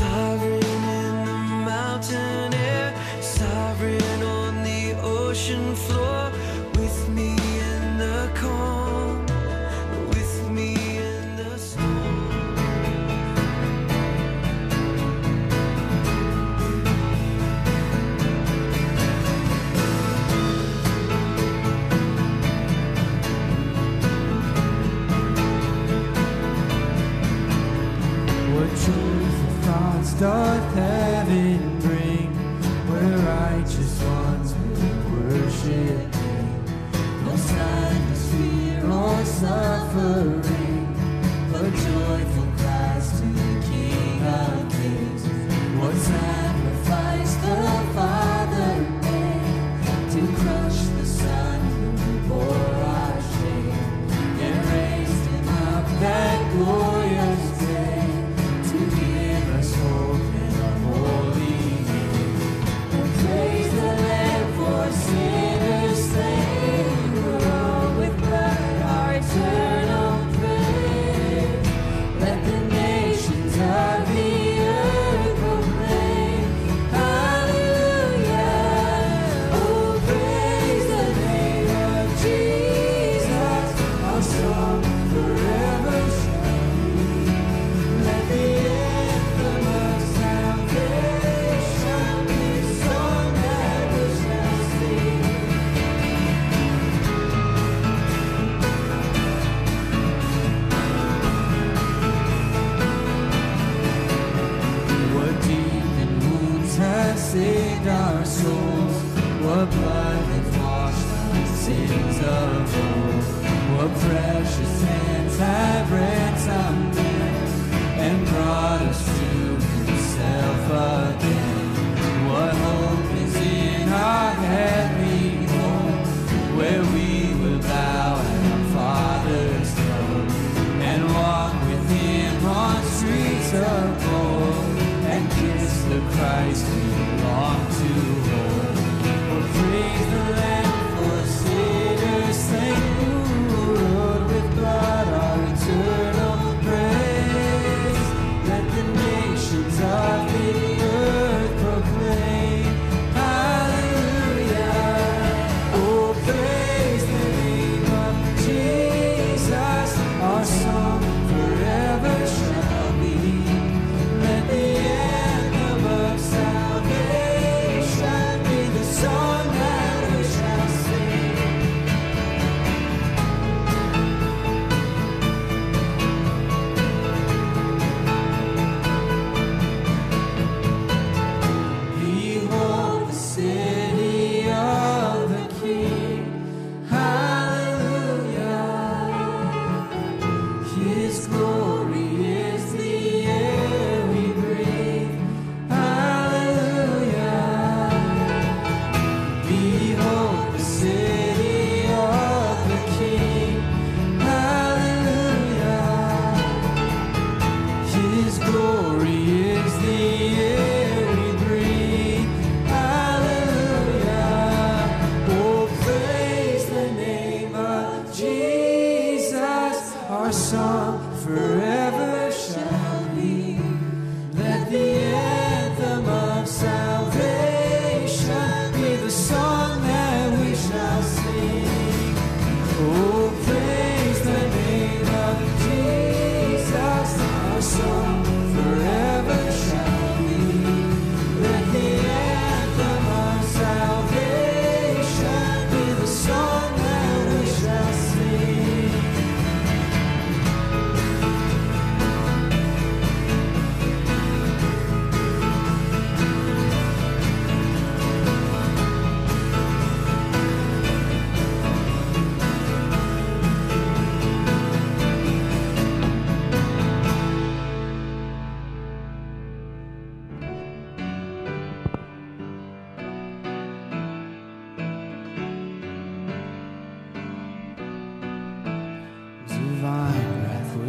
side.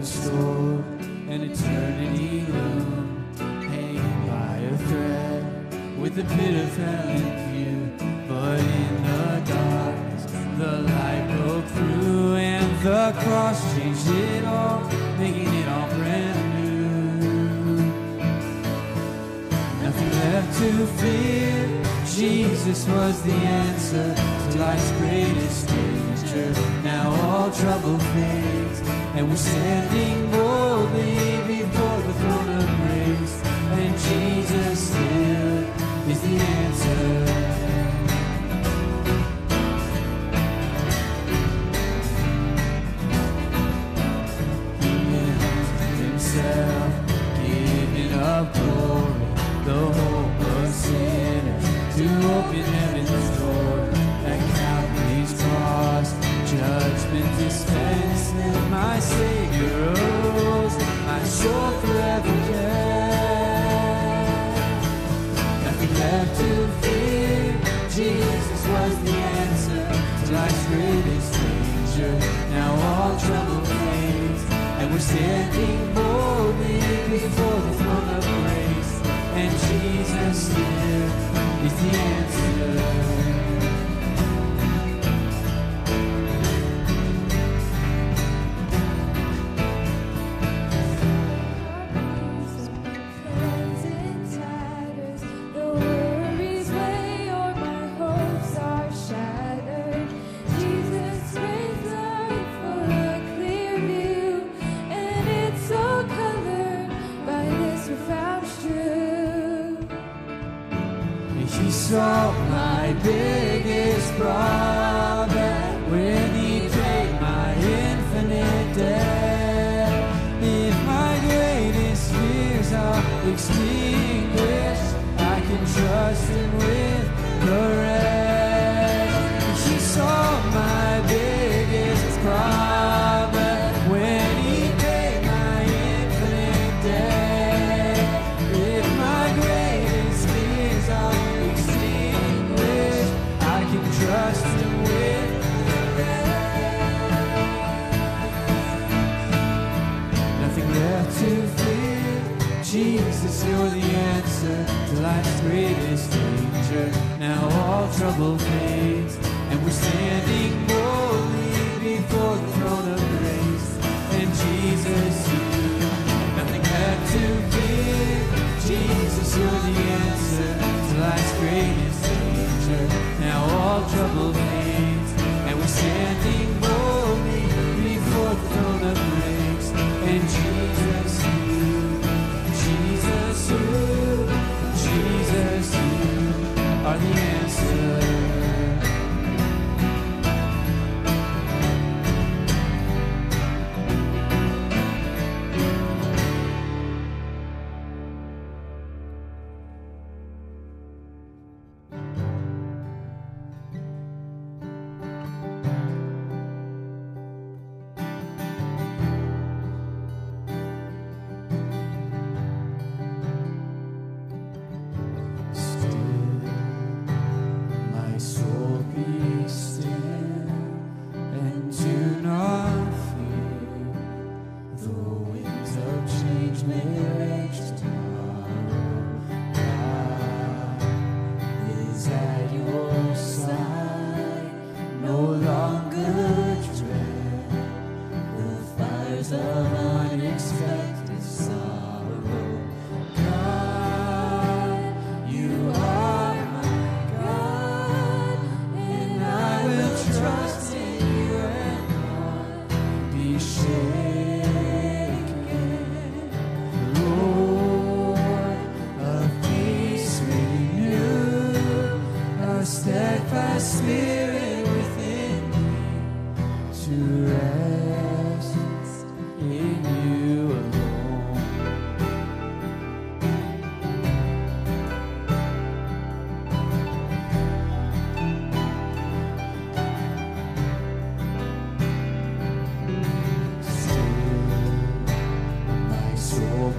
restored, an eternity loom hanging by a thread with the pit of hell in view. But in the darkness, the light broke through, and the cross changed it all, making it all brand new. Nothing left to fear. Jesus was the answer to life's greatest danger. Now all trouble fades and we're standing boldly before the throne of grace, and Jesus still is the answer.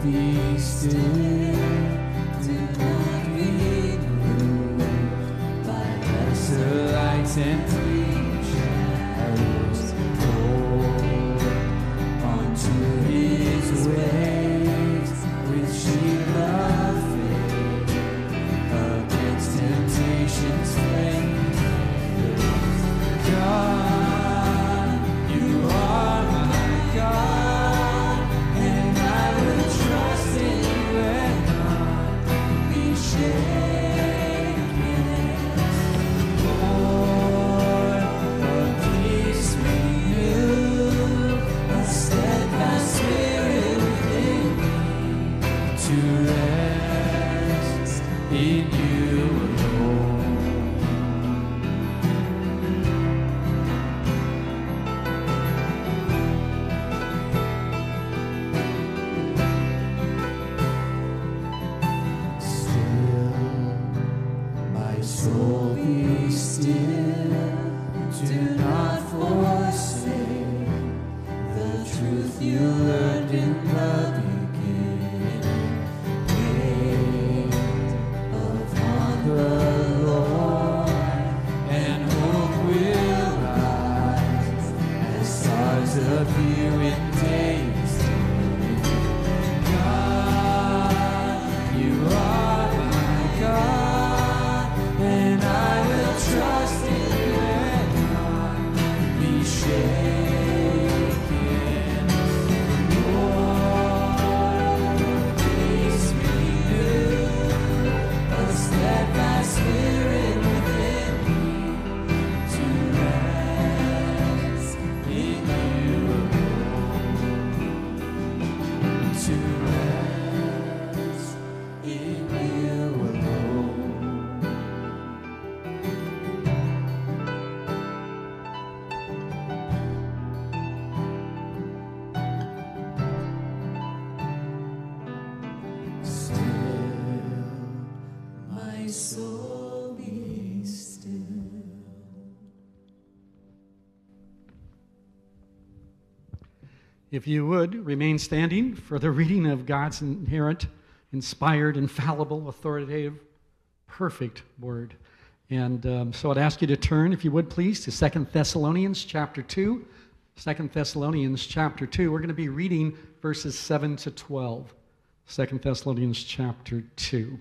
be still. If you would remain standing for the reading of God's inherent, inspired, infallible, authoritative, perfect word. And um, so I'd ask you to turn, if you would please, to Second Thessalonians chapter 2. 2 Thessalonians chapter 2. We're going to be reading verses 7 to 12. 2 Thessalonians chapter 2.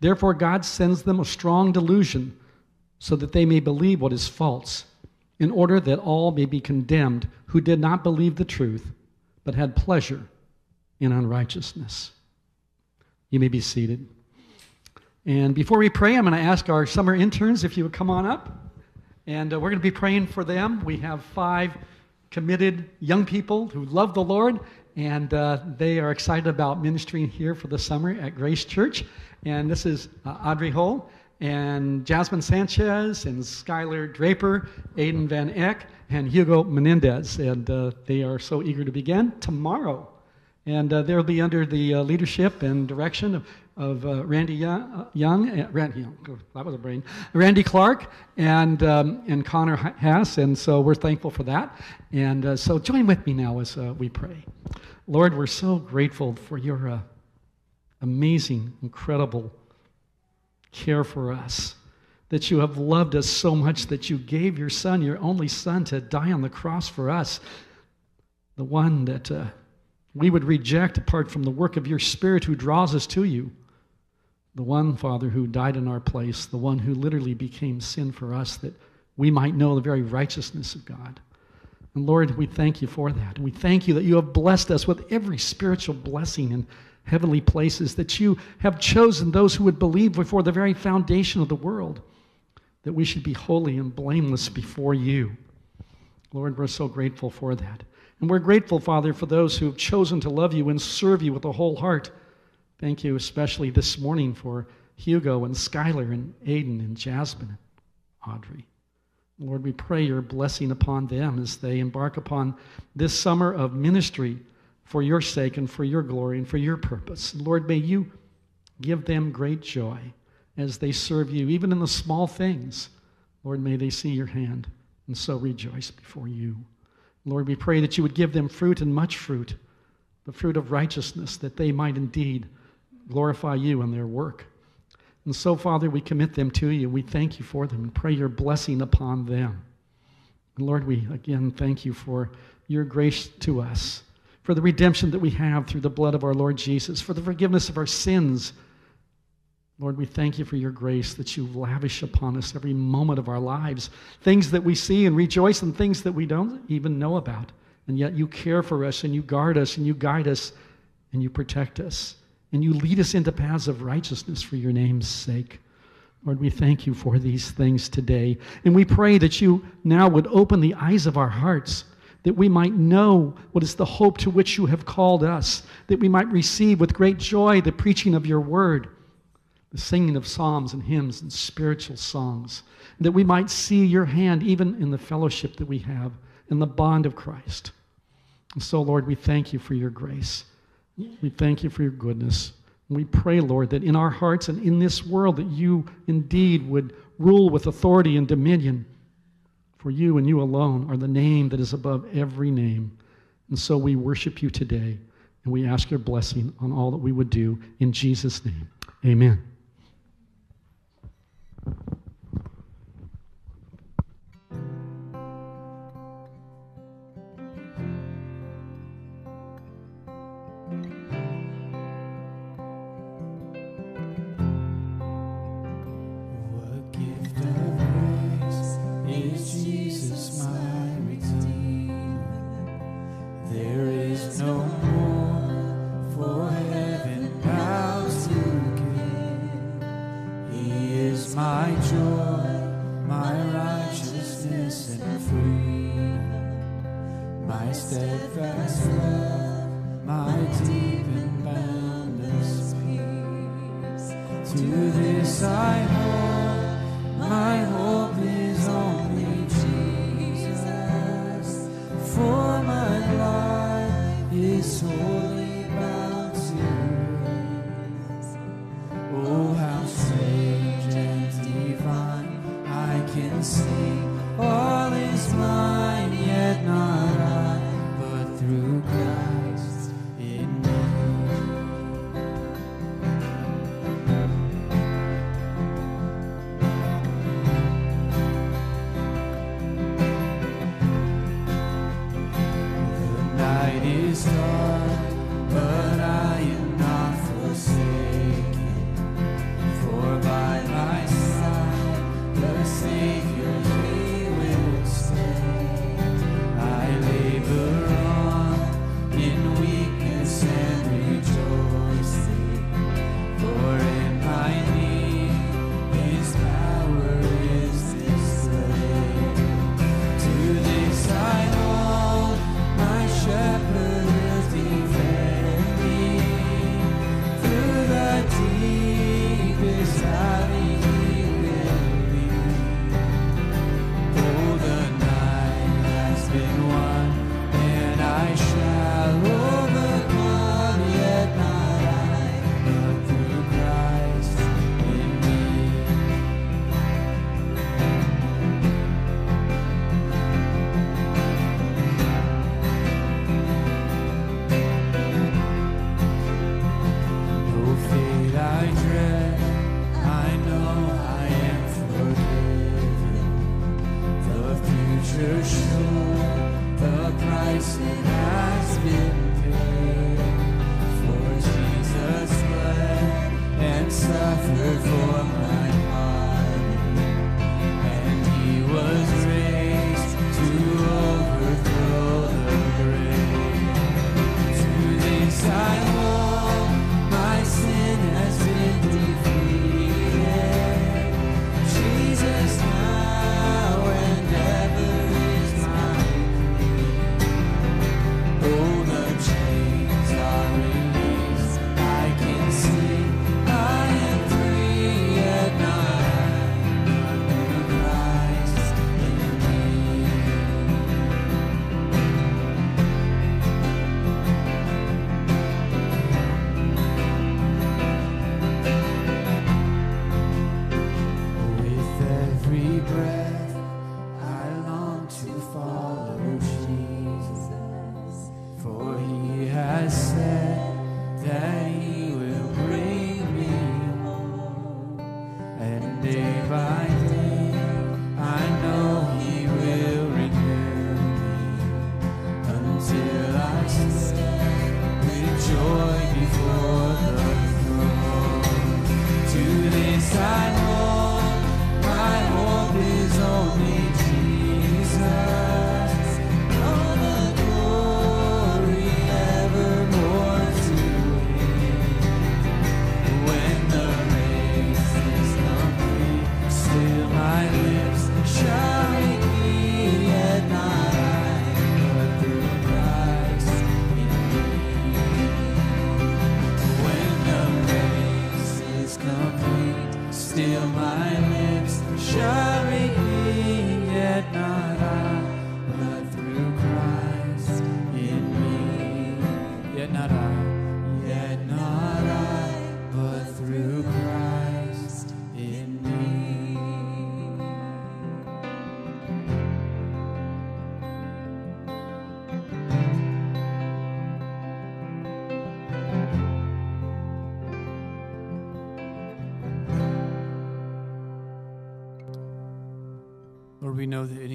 Therefore, God sends them a strong delusion so that they may believe what is false, in order that all may be condemned who did not believe the truth, but had pleasure in unrighteousness. You may be seated. And before we pray, I'm going to ask our summer interns if you would come on up. And uh, we're going to be praying for them. We have five committed young people who love the Lord, and uh, they are excited about ministering here for the summer at Grace Church. And this is uh, Audrey Hull and Jasmine Sanchez and Skylar Draper, Aiden Van Eck, and Hugo Menendez. And uh, they are so eager to begin tomorrow. And uh, they'll be under the uh, leadership and direction of, of uh, Randy Young, Young Randy Young, oh, that was a brain, Randy Clark, and, um, and Connor Hass. And so we're thankful for that. And so join with me now as we pray. Lord, we're so grateful for your uh, amazing, incredible care for us. That you have loved us so much that you gave your son, your only son, to die on the cross for us. The one that uh, we would reject apart from the work of your Spirit who draws us to you. The one, Father, who died in our place, the one who literally became sin for us that we might know the very righteousness of God. And Lord, we thank you for that. We thank you that you have blessed us with every spiritual blessing in heavenly places, that you have chosen those who would believe before the very foundation of the world, that we should be holy and blameless before you. Lord, we're so grateful for that. And we're grateful, Father, for those who have chosen to love you and serve you with a whole heart. Thank you especially this morning for Hugo and Skylar and Aiden and Jasmine and Audrey. Lord, we pray your blessing upon them as they embark upon this summer of ministry for your sake and for your glory and for your purpose. Lord, may you give them great joy as they serve you, even in the small things. Lord, may they see your hand and so rejoice before you. Lord, we pray that you would give them fruit and much fruit, the fruit of righteousness, that they might indeed glorify you in their work. And so, Father, we commit them to you. We thank you for them and pray your blessing upon them. And Lord, we again thank you for your grace to us, for the redemption that we have through the blood of our Lord Jesus, for the forgiveness of our sins. Lord, we thank you for your grace that you lavish upon us every moment of our lives, things that we see and rejoice and things that we don't even know about. And yet you care for us and you guard us and you guide us and you protect us and you lead us into paths of righteousness for your name's sake. Lord, we thank you for these things today. And we pray that you now would open the eyes of our hearts, that we might know what is the hope to which you have called us, that we might receive with great joy the preaching of your word, the singing of psalms and hymns and spiritual songs, that we might see your hand even in the fellowship that we have in the bond of Christ. And so, Lord, we thank you for your grace. We thank you for your goodness. We pray, Lord, that in our hearts and in this world that you indeed would rule with authority and dominion. For you and you alone are the name that is above every name. And so we worship you today, and we ask your blessing on all that we would do in Jesus' name. Amen.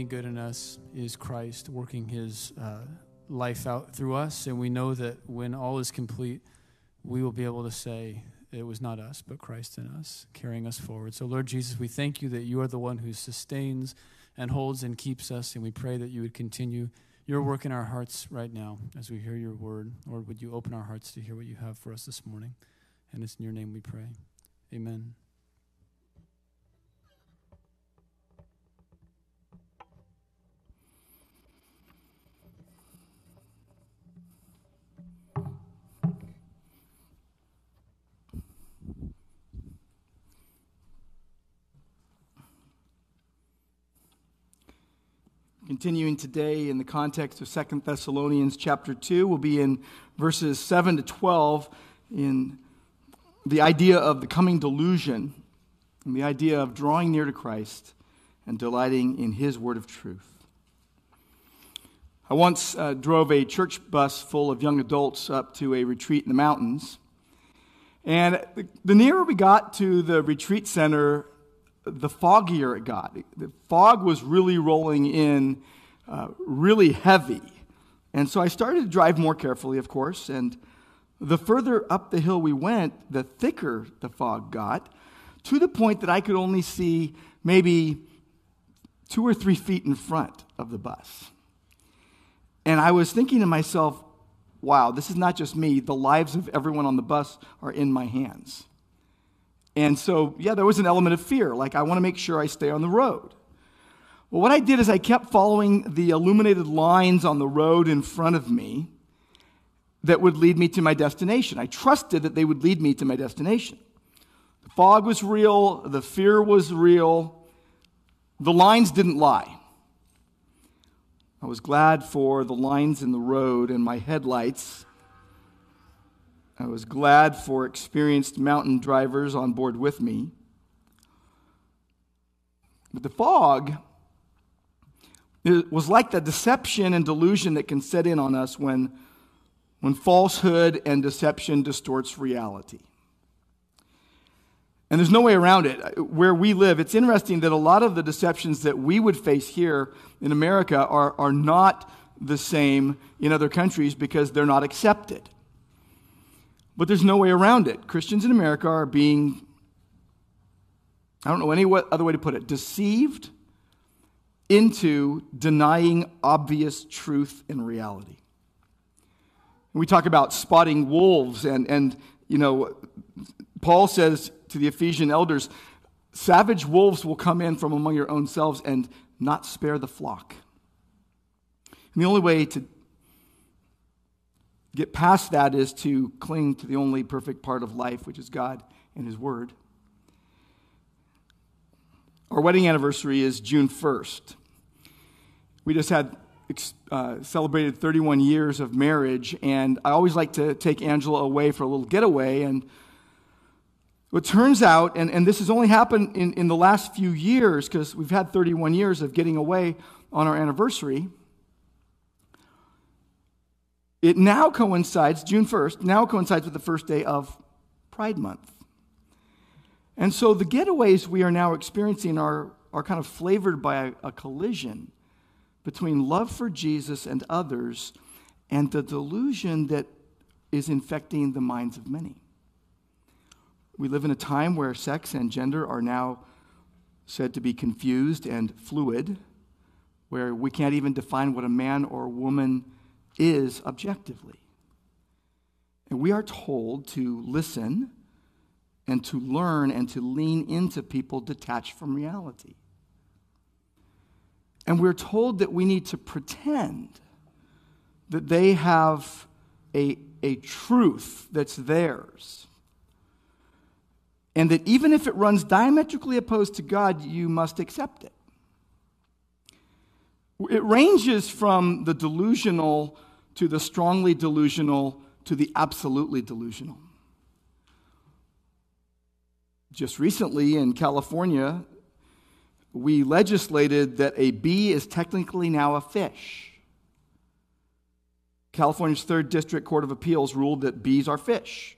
Good in us is Christ working his uh, life out through us. And we know that when all is complete, we will be able to say, it was not us, but Christ in us, carrying us forward. So, Lord Jesus, we thank you that you are the one who sustains and holds and keeps us. And we pray that you would continue your work in our hearts right now as we hear your word. Lord, would you open our hearts to hear what you have for us this morning? And it's in your name we pray. Amen. Continuing today in the context of Second Thessalonians chapter 2, we'll be in verses 7 to 12 in the idea of the coming delusion and the idea of drawing near to Christ and delighting in his word of truth. I once uh, drove a church bus full of young adults up to a retreat in the mountains. And the, the nearer we got to the retreat center, the foggier it got. The fog was really rolling in uh, really heavy. And so I started to drive more carefully, of course. And the further up the hill we went, the thicker the fog got, to the point that I could only see maybe two or three feet in front of the bus. And I was thinking to myself, wow, this is not just me. The lives of everyone on the bus are in my hands. And so, yeah, there was an element of fear. Like, I want to make sure I stay on the road. Well, what I did is I kept following the illuminated lines on the road in front of me that would lead me to my destination. I trusted that they would lead me to my destination. The fog was real, the fear was real, the lines didn't lie. I was glad for the lines in the road and my headlights. I was glad for experienced mountain drivers on board with me. But the fog was like the deception and delusion that can set in on us when, when falsehood and deception distorts reality. And there's no way around it. Where we live, it's interesting that a lot of the deceptions that we would face here in America are, are not the same in other countries because they're not accepted. But there's no way around it. Christians in America are being, I don't know any other way to put it, deceived into denying obvious truth and reality. We talk about spotting wolves, and, and you know, Paul says to the Ephesian elders, savage wolves will come in from among your own selves and not spare the flock. And the only way to get past that is to cling to the only perfect part of life, which is God and His Word. Our wedding anniversary is June 1st. We just had uh, celebrated 31 years of marriage, and I always like to take Angela away for a little getaway. And it turns out, and, and this has only happened in, in the last few years, because we've had 31 years of getting away on our anniversary. It now coincides, June 1st, now coincides with the first day of Pride Month. And so the getaways we are now experiencing are, are kind of flavored by a, a collision between love for Jesus and others and the delusion that is infecting the minds of many. We live in a time where sex and gender are now said to be confused and fluid, where we can't even define what a man or a woman is objectively. And we are told to listen and to learn and to lean into people detached from reality. And we're told that we need to pretend that they have a, a truth that's theirs. And that even if it runs diametrically opposed to God, you must accept it. It ranges from the delusional to the strongly delusional to the absolutely delusional. Just recently in California, we legislated that a bee is technically now a fish. California's third district court of appeals ruled that bees are fish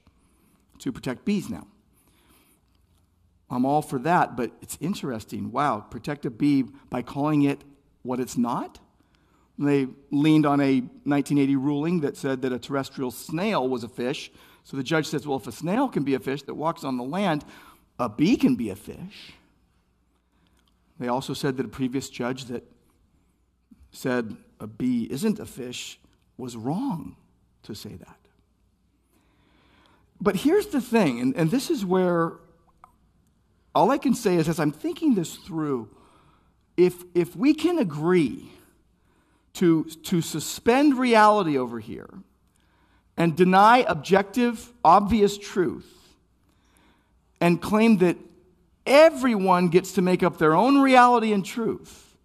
to protect bees now. I'm all for that, but it's interesting. Wow, protect a bee by calling it what it's not? They leaned on a 1980 ruling that said that a terrestrial snail was a fish. So the judge says, well, if a snail can be a fish that walks on the land, a bee can be a fish. They also said that a previous judge that said a bee isn't a fish was wrong to say that. But here's the thing, and, and this is where all I can say is as I'm thinking this through, if, if we can agree to, to suspend reality over here and deny objective, obvious truth and claim that everyone gets to make up their own reality and truth.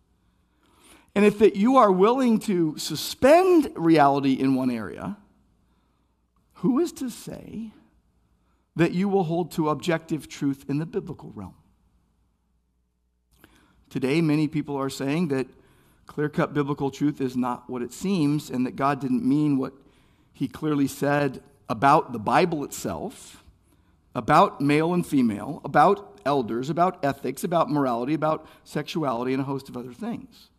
And if that you are willing to suspend reality in one area, who is to say that you will hold to objective truth in the biblical realm? Today, many people are saying that clear cut biblical truth is not what it seems, and that God didn't mean what he clearly said about the Bible itself, about male and female, about elders, about ethics, about morality, about sexuality, and a host of other things.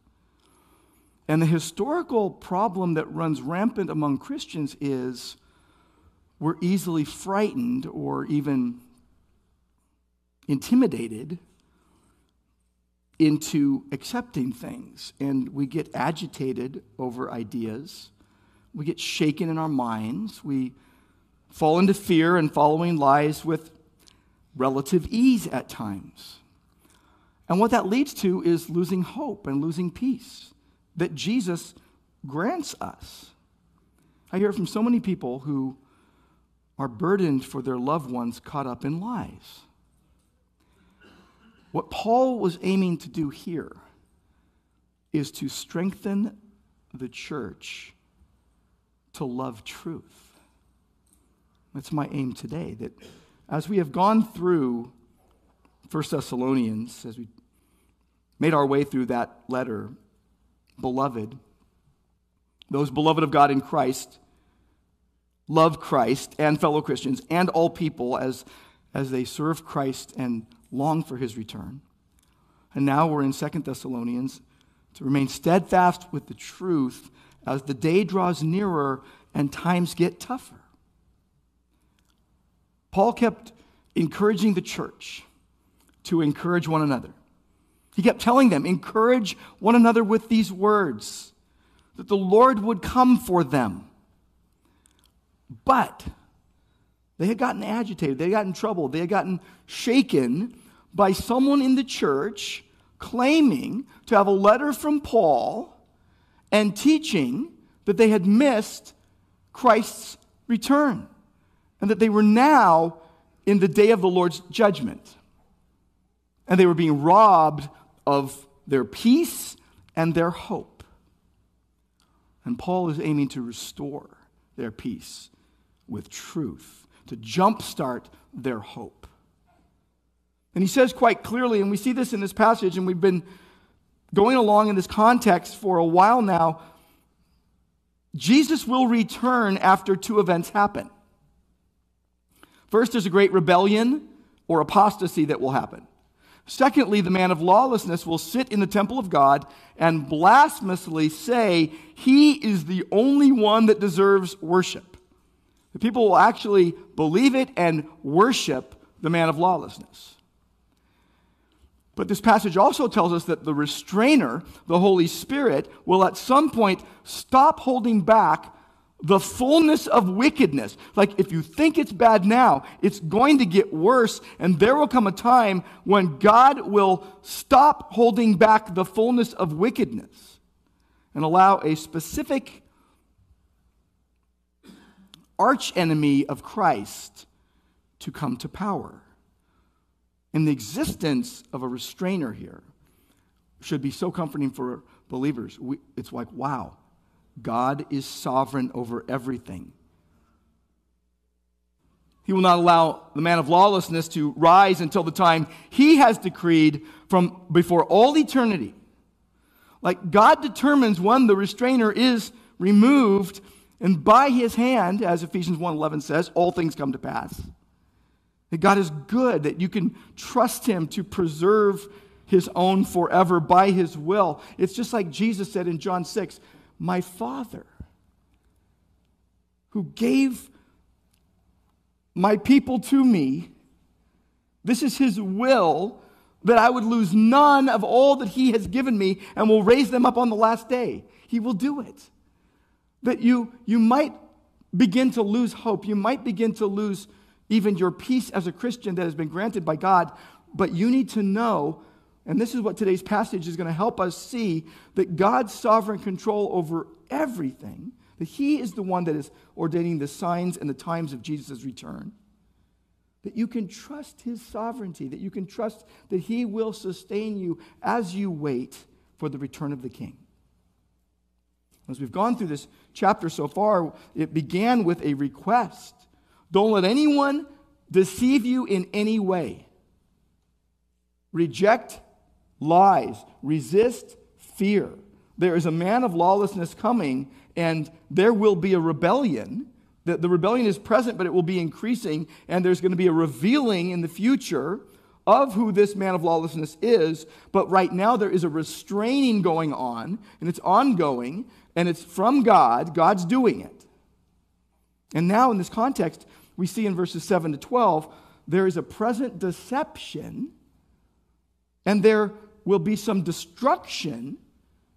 And the historical problem that runs rampant among Christians is we're easily frightened or even intimidated into accepting things. And we get agitated over ideas. We get shaken in our minds. We fall into fear and following lies with relative ease at times. And what that leads to is losing hope and losing peace that Jesus grants us. I hear from so many people who are burdened for their loved ones caught up in lies. What Paul was aiming to do here is to strengthen the church to love truth. That's my aim today, that as we have gone through 1 Thessalonians, as we made our way through that letter, beloved, those beloved of God in Christ, love Christ and fellow Christians and all people as, as they serve Christ and long for his return. And now we're in Second Thessalonians to remain steadfast with the truth as the day draws nearer and times get tougher. Paul kept encouraging the church to encourage one another. He kept telling them, encourage one another with these words, that the Lord would come for them. But they had gotten agitated, they had gotten troubled, they had gotten shaken by someone in the church claiming to have a letter from Paul and teaching that they had missed Christ's return and that they were now in the day of the Lord's judgment. And they were being robbed of their peace and their hope. And Paul is aiming to restore their peace with truth, to jumpstart their hope. And he says quite clearly, and we see this in this passage, and we've been going along in this context for a while now. Jesus will return after two events happen. First, there's a great rebellion or apostasy that will happen. Secondly, the man of lawlessness will sit in the temple of God and blasphemously say he is the only one that deserves worship. The people will actually believe it and worship the man of lawlessness. But this passage also tells us that the restrainer, the Holy Spirit, will at some point stop holding back the fullness of wickedness. Like if you think it's bad now, it's going to get worse, and there will come a time when God will stop holding back the fullness of wickedness and allow a specific archenemy of Christ to come to power. And the existence of a restrainer here should be so comforting for believers. We, it's like, wow, God is sovereign over everything. He will not allow the man of lawlessness to rise until the time he has decreed from before all eternity. Like God determines when the restrainer is removed, and by his hand, as Ephesians 1:11 says, all things come to pass. That God is good, that you can trust him to preserve his own forever by his will. It's just like Jesus said in John 6 my Father, who gave my people to me. This is his will that I would lose none of all that he has given me and will raise them up on the last day. He will do it. That you, you might begin to lose hope. You might begin to lose even your peace as a Christian that has been granted by God. But you need to know and this is what today's passage is going to help us see that God's sovereign control over everything, that He is the one that is ordaining the signs and the times of Jesus' return. That you can trust His sovereignty, that you can trust that He will sustain you as you wait for the return of the King. As we've gone through this chapter so far, it began with a request. Don't let anyone deceive you in any way. Reject lies, resist fear. There is a man of lawlessness coming, and there will be a rebellion. The, the rebellion is present, but it will be increasing, and there's going to be a revealing in the future of who this man of lawlessness is. But right now, there is a restraining going on, and it's ongoing, and it's from God. God's doing it. And now, in this context, we see in verses 7 to 12, there is a present deception, and there will be some destruction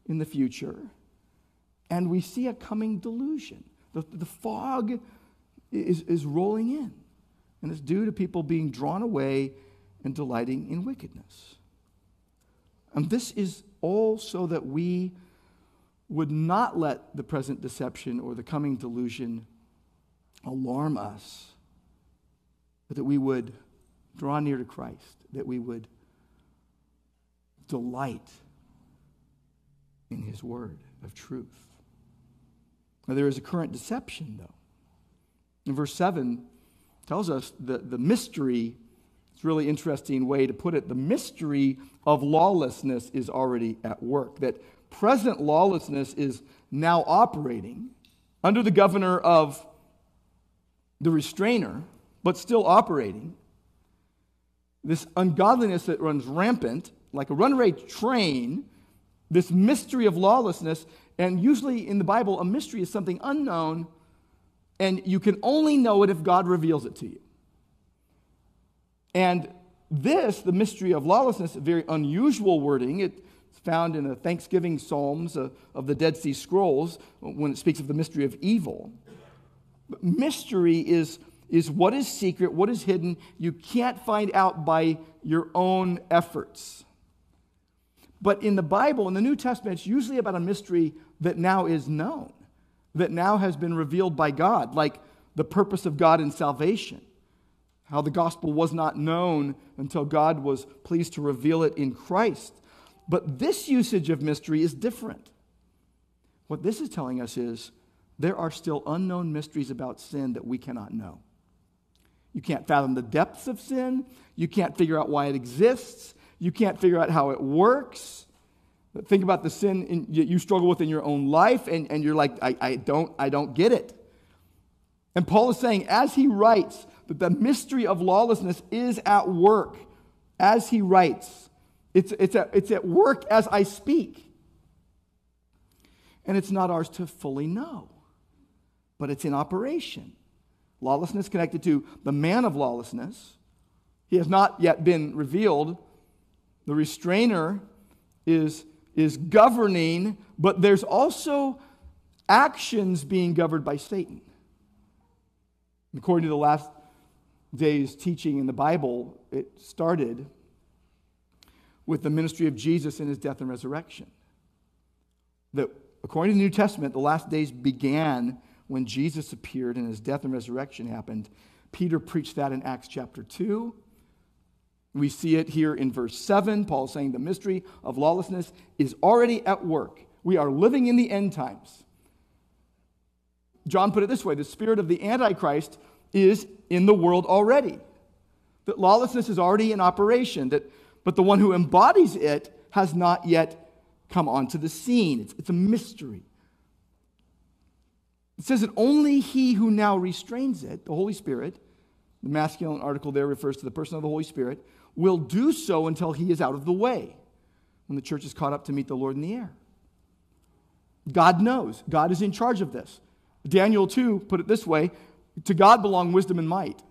in the future, and we see a coming delusion. The, the fog is, is rolling in, and it's due to people being drawn away and delighting in wickedness. And this is all so that we would not let the present deception or the coming delusion alarm us, but that we would draw near to Christ, that we would delight in his word of truth. Now, there is a current deception, though. In verse 7 tells us that the mystery, it's a really interesting way to put it, the mystery of lawlessness is already at work. That present lawlessness is now operating under the governor of the restrainer, but still operating. This ungodliness that runs rampant like a runaway train, this mystery of lawlessness. And usually in the Bible, a mystery is something unknown, and you can only know it if God reveals it to you. And this, the mystery of lawlessness, very unusual wording. It's found in the Thanksgiving Psalms of, the Dead Sea Scrolls when it speaks of the mystery of evil. But mystery is, is what is secret, what is hidden, you can't find out by your own efforts. But in the Bible, in the New Testament, it's usually about a mystery that now is known, that now has been revealed by God, like the purpose of God in salvation, how the gospel was not known until God was pleased to reveal it in Christ. But this usage of mystery is different. What this is telling us is there are still unknown mysteries about sin that we cannot know. You can't fathom the depths of sin. You can't figure out why it exists. You can't figure out how it works. Think about the sin in, you struggle with in your own life, and, and you're like, I, I, don't, I don't get it. And Paul is saying, as he writes, that the mystery of lawlessness is at work. as he writes. It's, it's, at, it's at work as I speak. And it's not ours to fully know, but it's in operation. Lawlessness connected to the man of lawlessness. He has not yet been revealed. The restrainer is, is governing, but there's also actions being governed by Satan. According to the last day's teaching in the Bible, it started with the ministry of Jesus in his death and resurrection. That according to the New Testament, the last days began when Jesus appeared and his death and resurrection happened. Peter preached that in Acts chapter 2. We see it here in verse 7. Paul saying the mystery of lawlessness is already at work. We are living in the end times. John put it this way the spirit of the Antichrist is in the world already. That lawlessness is already in operation, that, but the one who embodies it has not yet come onto the scene. It's, it's a mystery. It says that only he who now restrains it, the Holy Spirit, the masculine article there refers to the person of the Holy Spirit, will do so until he is out of the way, when the church is caught up to meet the Lord in the air. God knows. God is in charge of this. Daniel 2 put it this way To God belong wisdom and might.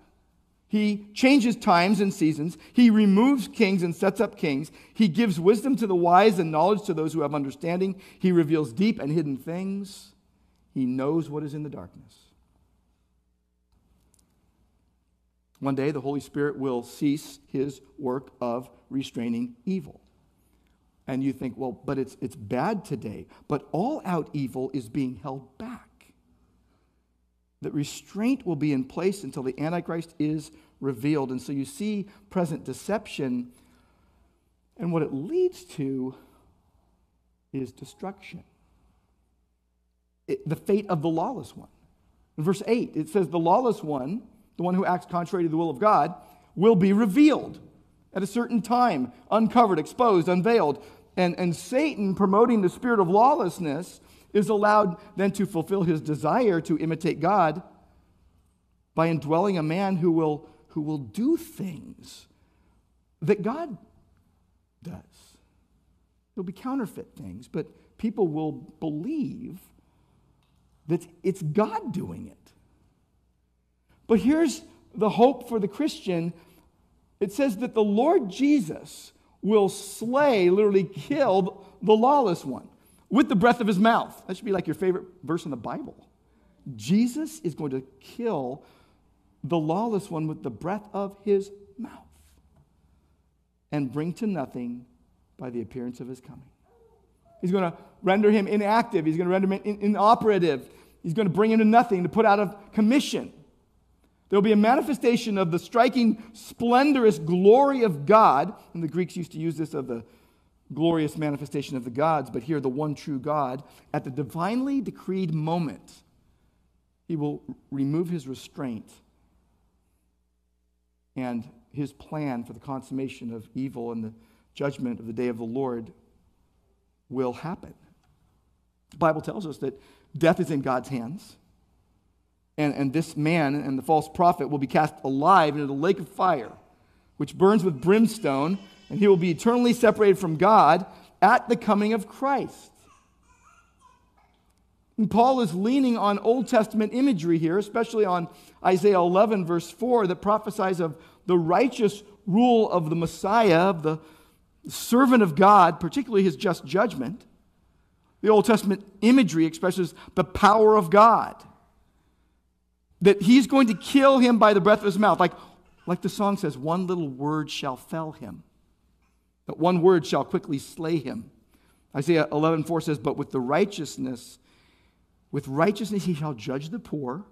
He changes times and seasons. He removes kings and sets up kings. He gives wisdom to the wise and knowledge to those who have understanding. He reveals deep and hidden things. He knows what is in the darkness. One day, the Holy Spirit will cease his work of restraining evil. And you think, well, but it's, it's bad today. But all out evil is being held back that restraint will be in place until the Antichrist is revealed. And so you see present deception, and what it leads to is destruction. It, the fate of the lawless one. In verse 8, it says, The lawless one, the one who acts contrary to the will of God, will be revealed at a certain time, uncovered, exposed, unveiled. And, and Satan, promoting the spirit of lawlessness, is allowed then to fulfill his desire to imitate God by indwelling a man who will, who will do things that God does. There'll be counterfeit things, but people will believe that it's God doing it. But here's the hope for the Christian it says that the Lord Jesus will slay, literally kill the lawless one with the breath of his mouth. That should be like your favorite verse in the Bible. Jesus is going to kill the lawless one with the breath of his mouth and bring to nothing by the appearance of his coming. He's going to render him inactive. He's going to render him inoperative. He's going to bring him to nothing, to put out of commission. There will be a manifestation of the striking, splendorous glory of God. And the Greeks used to use this of the glorious manifestation of the gods, but here the one true God, at the divinely decreed moment, he will remove his restraint and his plan for the consummation of evil and the judgment of the day of the Lord will happen. The Bible tells us that death is in God's hands. And, and this man and the false prophet will be cast alive into the lake of fire, which burns with brimstone and he will be eternally separated from God at the coming of Christ. And Paul is leaning on Old Testament imagery here, especially on Isaiah 11, verse 4, that prophesies of the righteous rule of the Messiah, of the servant of God, particularly his just judgment. The Old Testament imagery expresses the power of God. That he's going to kill him by the breath of his mouth. Like, like the song says, one little word shall fell him that one word shall quickly slay him. Isaiah 11:4 says, "But with the righteousness, with righteousness he shall judge the poor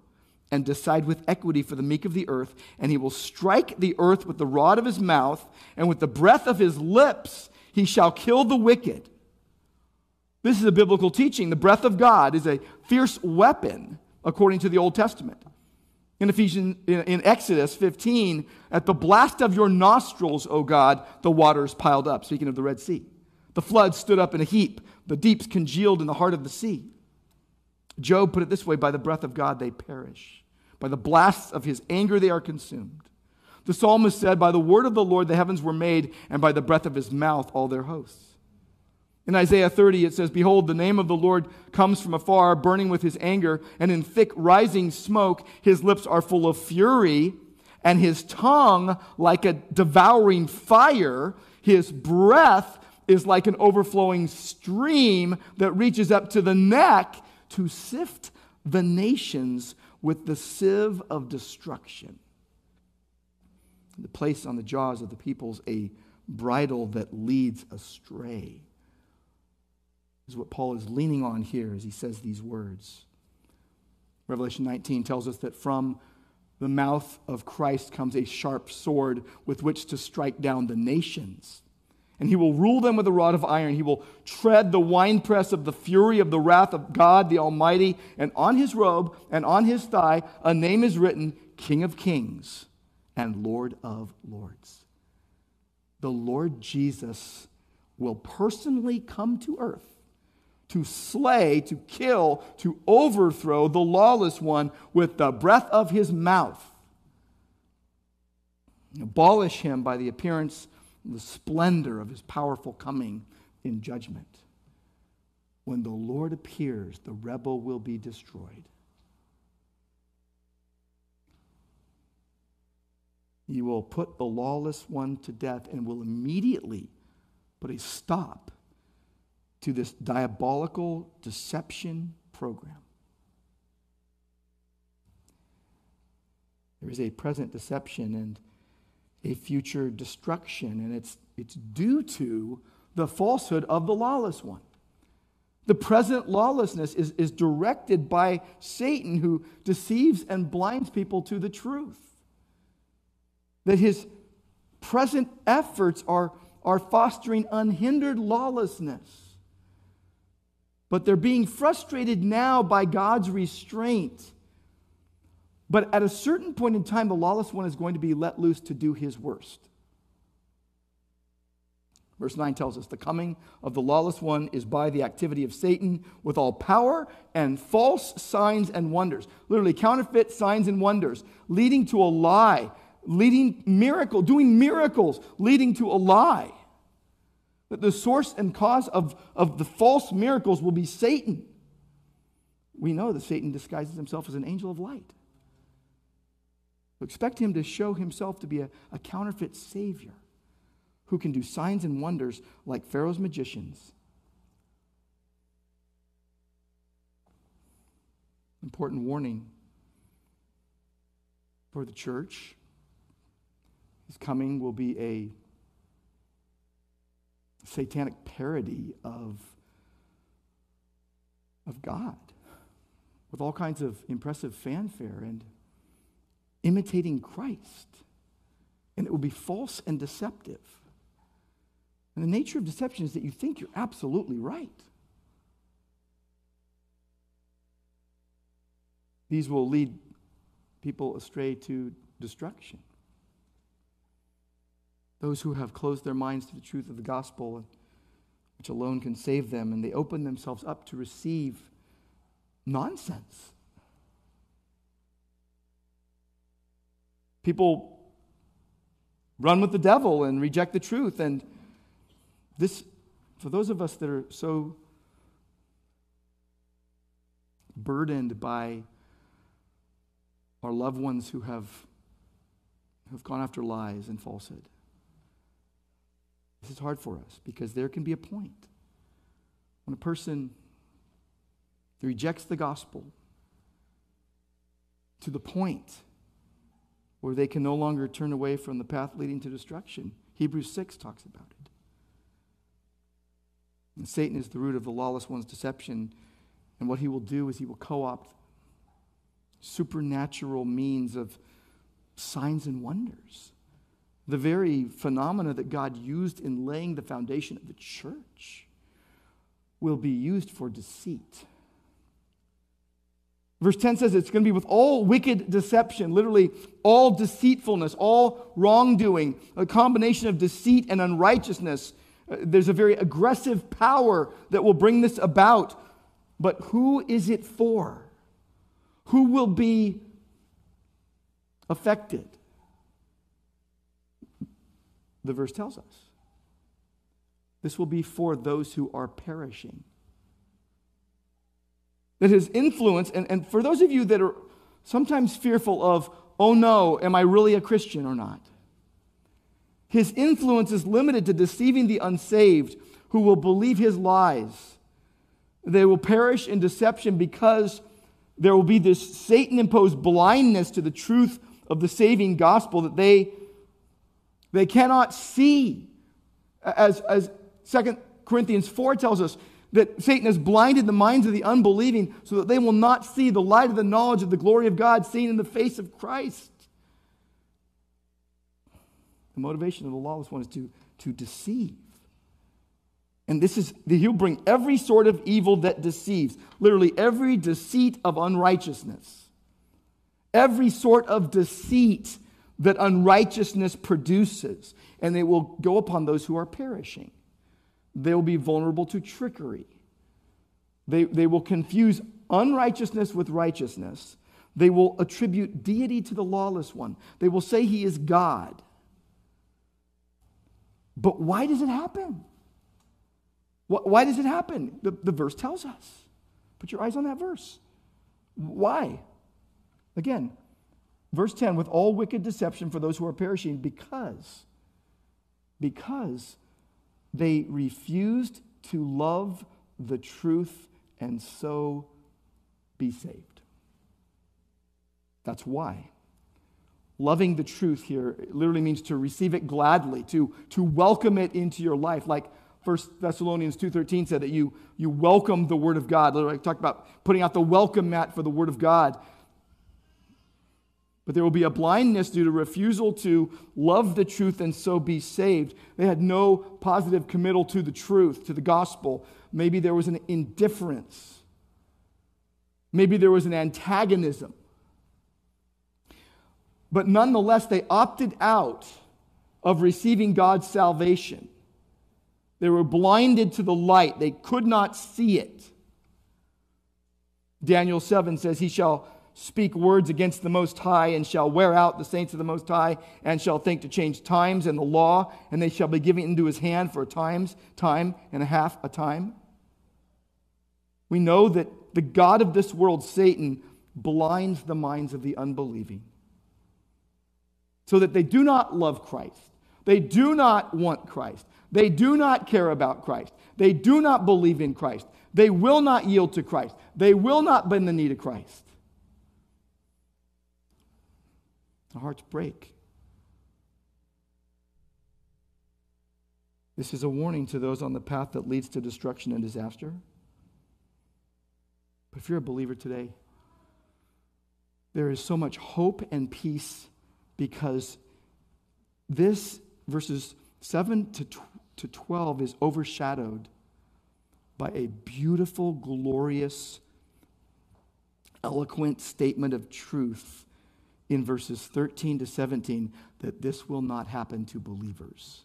and decide with equity for the meek of the earth, and he will strike the earth with the rod of his mouth, and with the breath of his lips he shall kill the wicked." This is a biblical teaching. The breath of God is a fierce weapon according to the Old Testament in Ephesians, in Exodus 15, at the blast of your nostrils, O God, the waters piled up. Speaking of the Red Sea. The floods stood up in a heap. The deeps congealed in the heart of the sea. Job put it this way by the breath of God they perish. By the blasts of his anger they are consumed. The psalmist said, By the word of the Lord the heavens were made, and by the breath of his mouth all their hosts. In Isaiah 30, it says, Behold, the name of the Lord comes from afar, burning with his anger, and in thick rising smoke, his lips are full of fury, and his tongue like a devouring fire. His breath is like an overflowing stream that reaches up to the neck to sift the nations with the sieve of destruction. The place on the jaws of the peoples a bridle that leads astray. Is what Paul is leaning on here as he says these words. Revelation 19 tells us that from the mouth of Christ comes a sharp sword with which to strike down the nations and he will rule them with a rod of iron. He will tread the winepress of the fury of the wrath of God the Almighty. And on his robe and on his thigh, a name is written King of Kings and Lord of Lords. The Lord Jesus will personally come to earth to slay, to kill, to overthrow the lawless one with the breath of his mouth, abolish him by the appearance and the splendor of his powerful coming in judgment. When the Lord appears, the rebel will be destroyed. He will put the lawless one to death and will immediately put a stop to this diabolical deception program. There is a present deception, and a future destruction, and it's, it's due to the falsehood of the lawless one. The present lawlessness is, is directed by Satan, who deceives and blinds people to the truth. That his present efforts are, are fostering unhindered lawlessness. But they're being frustrated now by God's restraint but at a certain point in time, the lawless one is going to be let loose to do his worst. Verse 9 tells us the coming of the lawless one is by the activity of Satan with all power and false signs and wonders. Literally, counterfeit signs and wonders, leading to a lie, leading miracle, doing miracles, leading to a lie. That the source and cause of, of the false miracles will be Satan. We know that Satan disguises himself as an angel of light. Expect him to show himself to be a, a counterfeit savior who can do signs and wonders like Pharaoh's magicians. Important warning for the church. His coming will be a satanic parody of, of God with all kinds of impressive fanfare and imitating Christ. And it will be false and deceptive. And the nature of deception is that you think you're absolutely right. These will lead people astray to destruction. Those who have closed their minds to the truth of the gospel, which alone can save them, and they open themselves up to receive nonsense People run with the devil and reject the truth. And this, for those of us that are so burdened by our loved ones who have, who have gone after lies and falsehood, this is hard for us because there can be a point when a person rejects the gospel to the point where they can no longer turn away from the path leading to destruction. Hebrews 6 talks about it. And Satan is the root of the lawless one's deception. And what he will do is he will co opt supernatural means of signs and wonders. The very phenomena that God used in laying the foundation of the church will be used for deceit. Verse 10 says it's going to be with all wicked deception, literally all deceitfulness, all wrongdoing, a combination of deceit and unrighteousness. Uh, there's a very aggressive power that will bring this about. But who is it for? Who will be affected? The verse tells us. This will be for those who are perishing. That his influence, and, and for those of you that are sometimes fearful of, oh no, am I really a Christian or not? His influence is limited to deceiving the unsaved who will believe his lies. They will perish in deception because there will be this Satan imposed blindness to the truth of the saving gospel that they, they cannot see. As, as 2 Corinthians 4 tells us, that Satan has blinded the minds of the unbelieving so that they will not see the light of the knowledge of the glory of God seen in the face of Christ. The motivation of the lawless one is to, to deceive. And this is, he'll bring every sort of evil that deceives, literally every deceit of unrighteousness, every sort of deceit that unrighteousness produces, and they will go upon those who are perishing. They will be vulnerable to trickery. They, they will confuse unrighteousness with righteousness. They will attribute deity to the lawless one. They will say he is God. But why does it happen? Why does it happen? The, the verse tells us. Put your eyes on that verse. Why? Again, verse 10 with all wicked deception for those who are perishing, because, because they refused to love the truth and so be saved. That's why. Loving the truth here literally means to receive it gladly, to, to welcome it into your life. Like 1 Thessalonians 2.13 said that you, you welcome the word of God. I talked about putting out the welcome mat for the word of God. But there will be a blindness due to refusal to love the truth and so be saved. They had no positive committal to the truth, to the gospel. Maybe there was an indifference. Maybe there was an antagonism. But nonetheless, they opted out of receiving God's salvation. They were blinded to the light, they could not see it. Daniel 7 says, He shall speak words against the Most High, and shall wear out the saints of the Most High, and shall think to change times and the law, and they shall be given into his hand for a times, time and a half a time. We know that the God of this world, Satan, blinds the minds of the unbelieving so that they do not love Christ. They do not want Christ. They do not care about Christ. They do not believe in Christ. They will not yield to Christ. They will not bend the knee to Christ. The hearts break. This is a warning to those on the path that leads to destruction and disaster. But if you're a believer today, there is so much hope and peace because this, verses 7 to, to 12, is overshadowed by a beautiful, glorious, eloquent statement of truth in verses 13 to 17 that this will not happen to believers.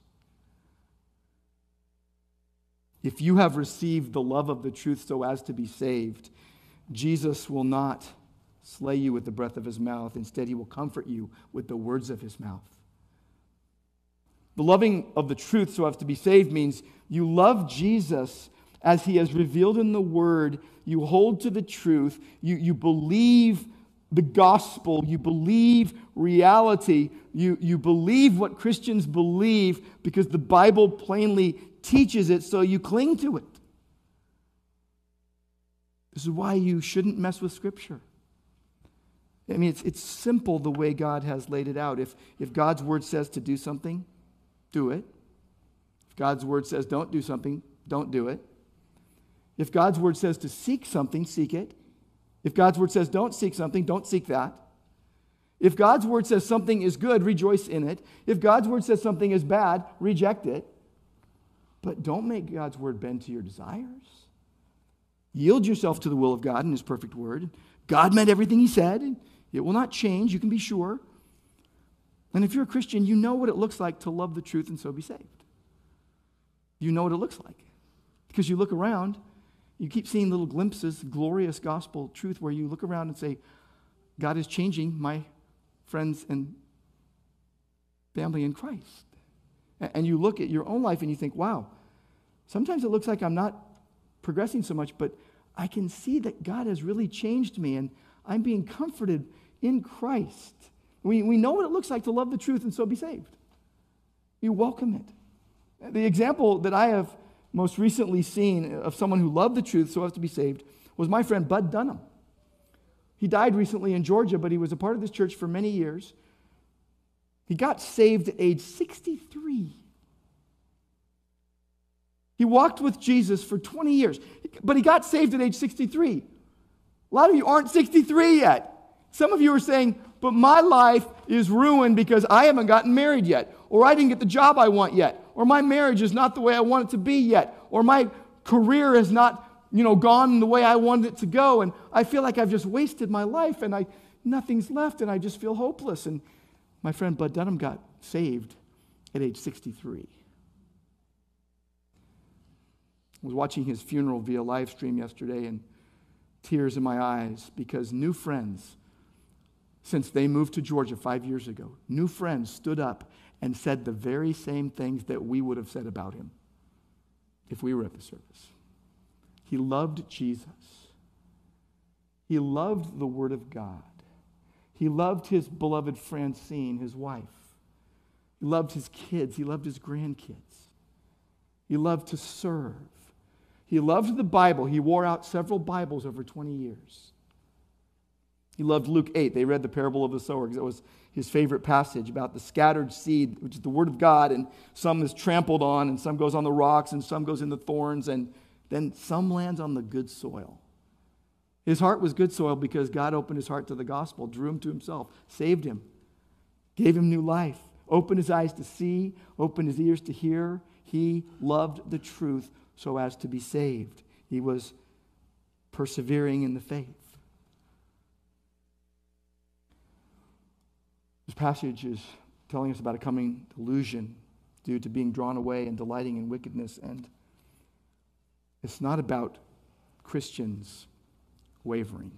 If you have received the love of the truth so as to be saved, Jesus will not slay you with the breath of his mouth. Instead, he will comfort you with the words of his mouth. The loving of the truth so as to be saved means you love Jesus as he has revealed in the word. You hold to the truth. You, you believe the gospel, you believe reality, you, you believe what Christians believe because the Bible plainly teaches it, so you cling to it. This is why you shouldn't mess with Scripture. I mean, it's, it's simple the way God has laid it out. If, if God's word says to do something, do it. If God's word says don't do something, don't do it. If God's word says to seek something, seek it. If God's word says don't seek something, don't seek that. If God's word says something is good, rejoice in it. If God's word says something is bad, reject it. But don't make God's word bend to your desires. Yield yourself to the will of God and His perfect word. God meant everything He said. It will not change, you can be sure. And if you're a Christian, you know what it looks like to love the truth and so be saved. You know what it looks like. Because you look around you keep seeing little glimpses, glorious gospel truth, where you look around and say, God is changing my friends and family in Christ. And you look at your own life and you think, wow, sometimes it looks like I'm not progressing so much, but I can see that God has really changed me and I'm being comforted in Christ. We, we know what it looks like to love the truth and so be saved. You welcome it. The example that I have most recently seen of someone who loved the truth so as to be saved was my friend Bud Dunham. He died recently in Georgia, but he was a part of this church for many years. He got saved at age 63. He walked with Jesus for 20 years, but he got saved at age 63. A lot of you aren't 63 yet. Some of you are saying, but my life is ruined because I haven't gotten married yet, or I didn't get the job I want yet, or my marriage is not the way I want it to be yet, or my career has not, you know, gone the way I wanted it to go, and I feel like I've just wasted my life and I nothing's left and I just feel hopeless. And my friend Bud Dunham got saved at age 63. I was watching his funeral via live stream yesterday and tears in my eyes because new friends, since they moved to Georgia five years ago, new friends stood up and said the very same things that we would have said about him if we were at the service. He loved Jesus. He loved the Word of God. He loved his beloved Francine, his wife. He loved his kids. He loved his grandkids. He loved to serve. He loved the Bible. He wore out several Bibles over 20 years. He loved Luke 8. They read the parable of the sower because it was his favorite passage about the scattered seed, which is the word of God, and some is trampled on, and some goes on the rocks, and some goes in the thorns, and then some lands on the good soil. His heart was good soil because God opened his heart to the gospel, drew him to himself, saved him, gave him new life, opened his eyes to see, opened his ears to hear. He loved the truth so as to be saved. He was persevering in the faith. This passage is telling us about a coming delusion due to being drawn away and delighting in wickedness. And it's not about Christians wavering.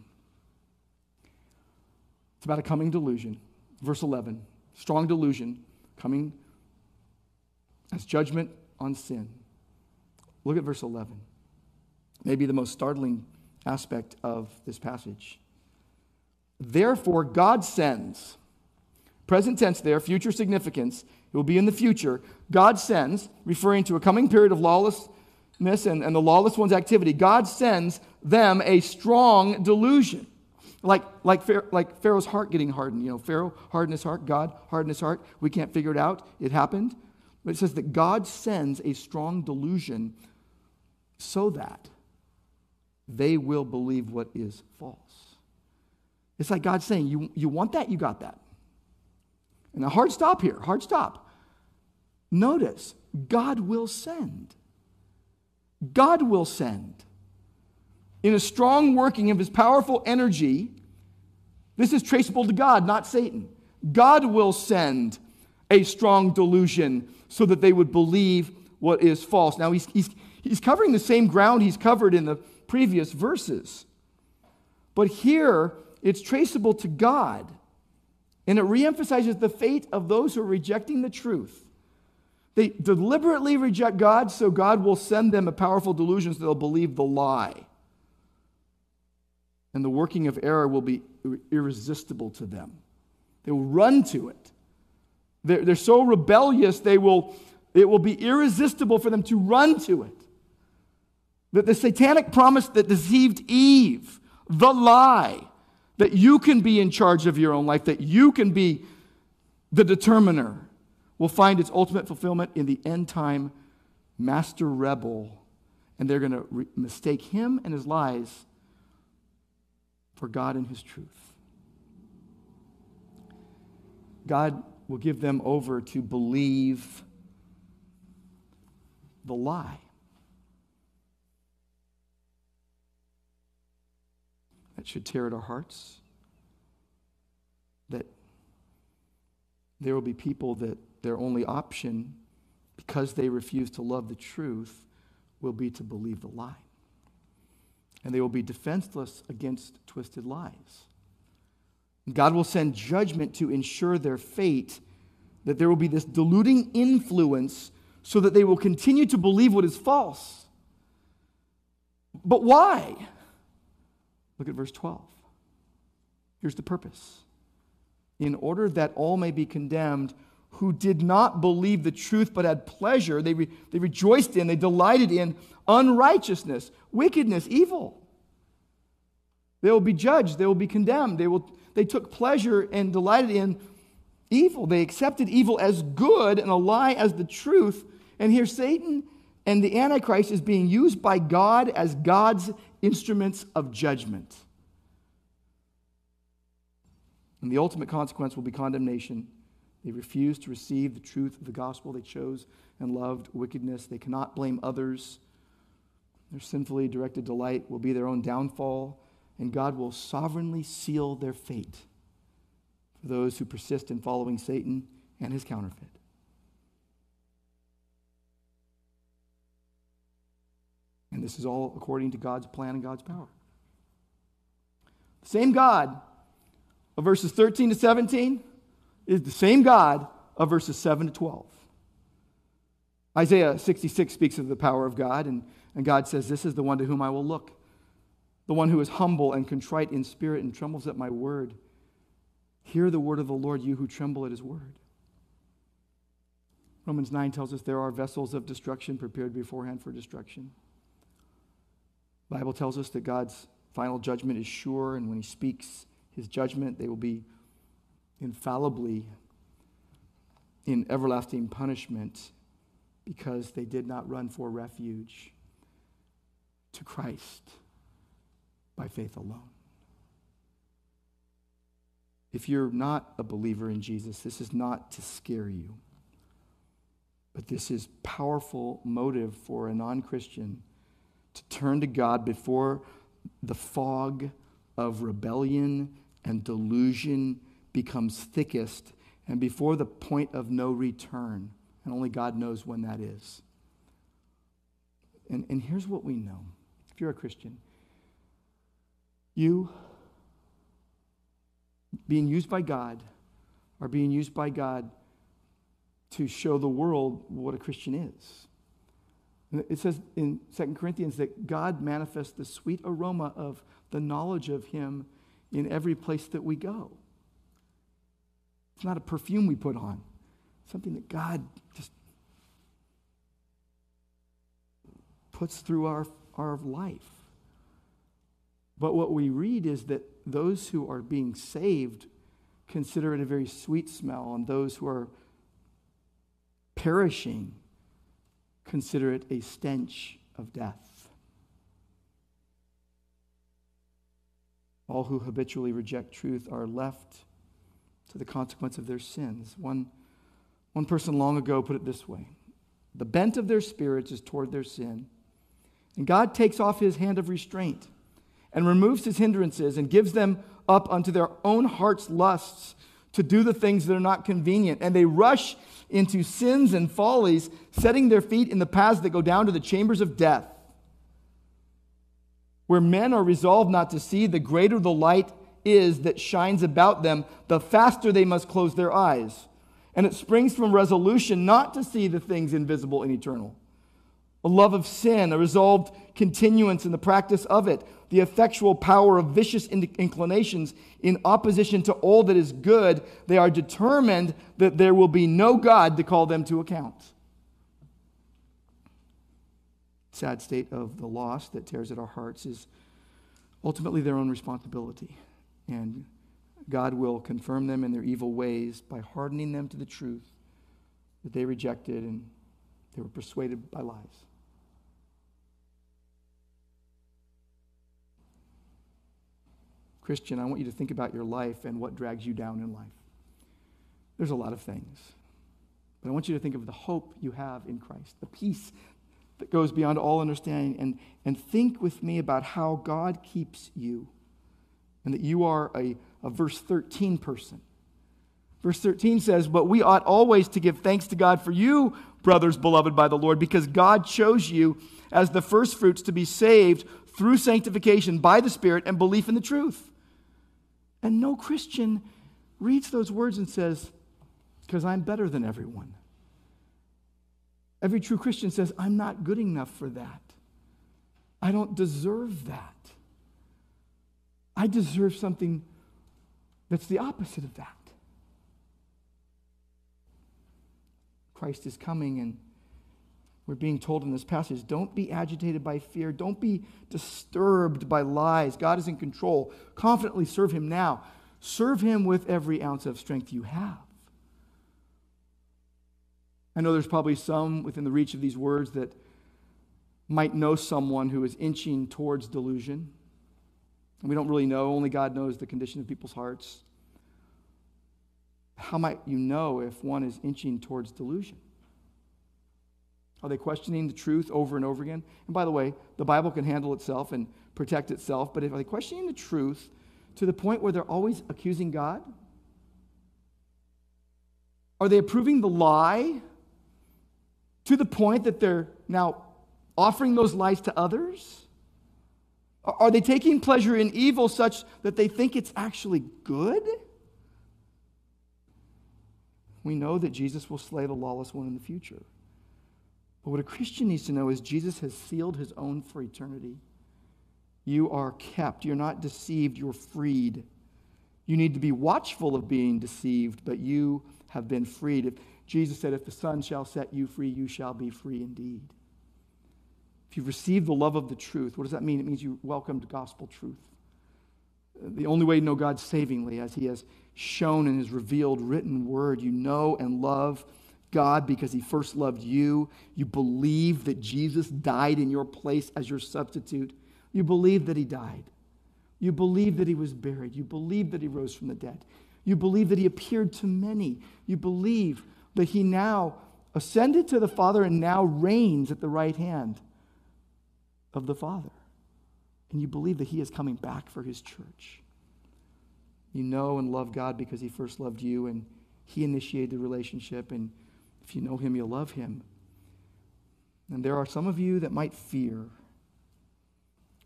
It's about a coming delusion. Verse 11 strong delusion coming as judgment on sin. Look at verse 11. Maybe the most startling aspect of this passage. Therefore, God sends, present tense there, future significance, it will be in the future. God sends, referring to a coming period of lawlessness and, and the lawless one's activity, God sends them a strong delusion. Like, like, like Pharaoh's heart getting hardened. You know, Pharaoh hardened his heart, God hardened his heart. We can't figure it out. It happened. But it says that God sends a strong delusion so that they will believe what is false. It's like God saying, You, you want that? You got that. And a hard stop here, hard stop. Notice, God will send. God will send in a strong working of his powerful energy, this is traceable to God, not Satan. God will send a strong delusion so that they would believe what is false. Now, he's, he's, he's covering the same ground he's covered in the previous verses. But here, it's traceable to God. And it reemphasizes the fate of those who are rejecting the truth. They deliberately reject God, so God will send them a powerful delusion so they'll believe the lie and the working of error will be irresistible to them. They will run to it. They're, they're so rebellious, they will, it will be irresistible for them to run to it. That the satanic promise that deceived Eve, the lie, that you can be in charge of your own life, that you can be the determiner, will find its ultimate fulfillment in the end time master rebel. And they're going to re- mistake him and his lies for God and His truth. God will give them over to believe the lie. That should tear at our hearts. That there will be people that their only option, because they refuse to love the truth, will be to believe the lie and they will be defenseless against twisted lies. God will send judgment to ensure their fate that there will be this diluting influence so that they will continue to believe what is false. But why? Look at verse 12. Here's the purpose in order that all may be condemned who did not believe the truth but had pleasure, they, re- they rejoiced in, they delighted in unrighteousness, wickedness, evil. They will be judged, they will be condemned. They, will, they took pleasure and delighted in evil. They accepted evil as good and a lie as the truth. And here Satan and the Antichrist is being used by God as God's instruments of judgment. And the ultimate consequence will be condemnation. They refuse to receive the truth of the gospel. They chose and loved wickedness. They cannot blame others. Their sinfully directed delight will be their own downfall, and God will sovereignly seal their fate for those who persist in following Satan and his counterfeit. This is all according to God's plan and God's power. The same God of verses 13 to 17 is the same God of verses 7 to 12. Isaiah 66 speaks of the power of God, and, and God says, This is the one to whom I will look, the one who is humble and contrite in spirit and trembles at my word. Hear the word of the Lord, you who tremble at his word. Romans 9 tells us there are vessels of destruction prepared beforehand for destruction. Bible tells us that God's final judgment is sure, and when he speaks his judgment, they will be infallibly in everlasting punishment because they did not run for refuge to Christ by faith alone. If you're not a believer in Jesus, this is not to scare you, but this is powerful motive for a non-Christian to turn to God before the fog of rebellion and delusion becomes thickest and before the point of no return. And only God knows when that is. And, and here's what we know if you're a Christian, you being used by God are being used by God to show the world what a Christian is. It says in 2 Corinthians that God manifests the sweet aroma of the knowledge of Him in every place that we go. It's not a perfume we put on, something that God just puts through our, our life. But what we read is that those who are being saved consider it a very sweet smell, and those who are perishing consider it a stench of death. All who habitually reject truth are left to the consequence of their sins. One, one person long ago put it this way The bent of their spirits is toward their sin, and God takes off his hand of restraint and removes his hindrances and gives them up unto their own heart's lusts to do the things that are not convenient. And they rush into sins and follies, setting their feet in the paths that go down to the chambers of death, where men are resolved not to see, the greater the light is that shines about them, the faster they must close their eyes. And it springs from resolution not to see the things invisible and eternal. A love of sin, a resolved continuance in the practice of it, the effectual power of vicious inclinations in opposition to all that is good, they are determined that there will be no God to call them to account. Sad state of the loss that tears at our hearts is ultimately their own responsibility. And God will confirm them in their evil ways by hardening them to the truth that they rejected and they were persuaded by lies. Christian, I want you to think about your life and what drags you down in life. There's a lot of things. But I want you to think of the hope you have in Christ, the peace that goes beyond all understanding, and, and think with me about how God keeps you and that you are a, a verse 13 person. Verse 13 says, But we ought always to give thanks to God for you, brothers beloved by the Lord, because God chose you as the firstfruits to be saved through sanctification by the Spirit and belief in the truth. And no Christian reads those words and says, because I'm better than everyone. Every true Christian says, I'm not good enough for that. I don't deserve that. I deserve something that's the opposite of that. Christ is coming, and we're being told in this passage don't be agitated by fear, don't be disturbed by lies. God is in control. Confidently serve Him now. Serve Him with every ounce of strength you have. I know there's probably some within the reach of these words that might know someone who is inching towards delusion. We don't really know, only God knows the condition of people's hearts. How might you know if one is inching towards delusion? Are they questioning the truth over and over again? And by the way, the Bible can handle itself and protect itself, but if are they questioning the truth to the point where they're always accusing God? Are they approving the lie to the point that they're now offering those lies to others? Are they taking pleasure in evil such that they think it's actually good? We know that Jesus will slay the lawless one in the future. But what a Christian needs to know is Jesus has sealed his own for eternity. You are kept. You're not deceived. You're freed. You need to be watchful of being deceived, but you have been freed. If Jesus said, If the Son shall set you free, you shall be free indeed. If you've received the love of the truth, what does that mean? It means you welcomed gospel truth. The only way to know God savingly, as He has shown in His revealed written word, you know and love God because He first loved you. You believe that Jesus died in your place as your substitute. You believe that He died. You believe that He was buried. You believe that He rose from the dead. You believe that He appeared to many. You believe that He now ascended to the Father and now reigns at the right hand of the Father. And you believe that He is coming back for His church. You know and love God because He first loved you and He initiated the relationship. And if you know Him, you'll love Him. And there are some of you that might fear.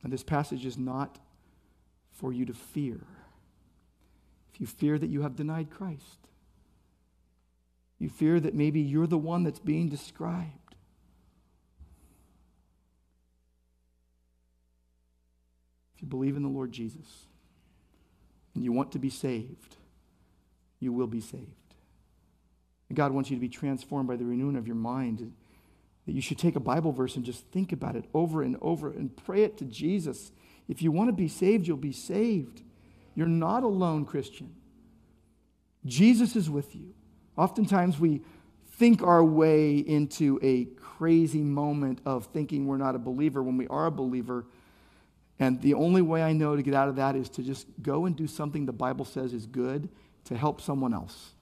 And this passage is not for you to fear. If you fear that you have denied Christ, you fear that maybe you're the one that's being described. If you believe in the Lord Jesus and you want to be saved, you will be saved. And God wants you to be transformed by the renewing of your mind. That you should take a Bible verse and just think about it over and over and pray it to Jesus. If you want to be saved, you'll be saved. You're not alone, Christian. Jesus is with you. Oftentimes we think our way into a crazy moment of thinking we're not a believer when we are a believer and the only way I know to get out of that is to just go and do something the Bible says is good to help someone else.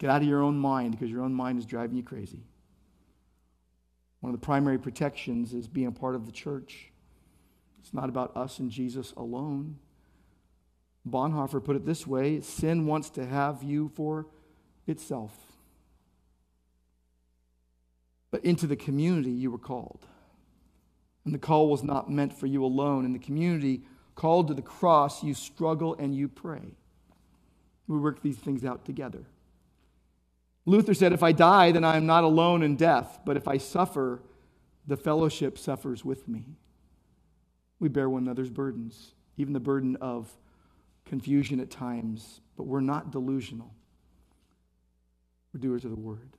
Get out of your own mind because your own mind is driving you crazy. One of the primary protections is being a part of the church. It's not about us and Jesus alone. Bonhoeffer put it this way sin wants to have you for itself. But into the community you were called. And the call was not meant for you alone. In the community called to the cross, you struggle and you pray. We work these things out together. Luther said, If I die, then I am not alone in death, but if I suffer, the fellowship suffers with me. We bear one another's burdens, even the burden of confusion at times, but we're not delusional. We're doers of the word.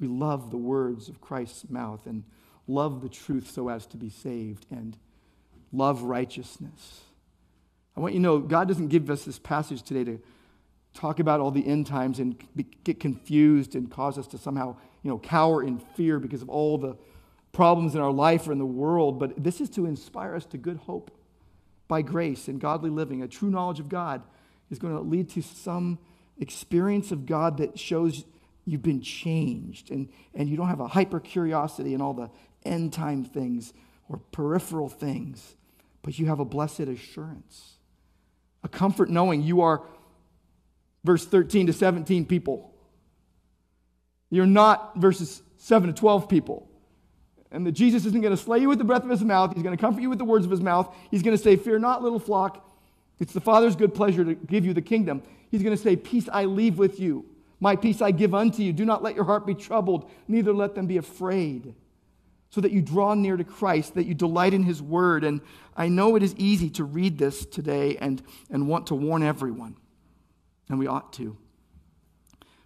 We love the words of Christ's mouth and love the truth so as to be saved, and love righteousness. I want you to know God doesn't give us this passage today to talk about all the end times and get confused and cause us to somehow, you know, cower in fear because of all the problems in our life or in the world, but this is to inspire us to good hope by grace and godly living. A true knowledge of God is going to lead to some experience of God that shows you've been changed and, and you don't have a hyper curiosity and all the end time things or peripheral things, but you have a blessed assurance, a comfort knowing you are, verse 13 to 17 people. You're not verses 7 to 12 people. And that Jesus isn't going to slay you with the breath of his mouth. He's going to comfort you with the words of his mouth. He's going to say, Fear not, little flock. It's the Father's good pleasure to give you the kingdom. He's going to say, Peace I leave with you. My peace I give unto you. Do not let your heart be troubled, neither let them be afraid. So that you draw near to Christ, that you delight in his word. And I know it is easy to read this today and, and want to warn everyone. And we ought to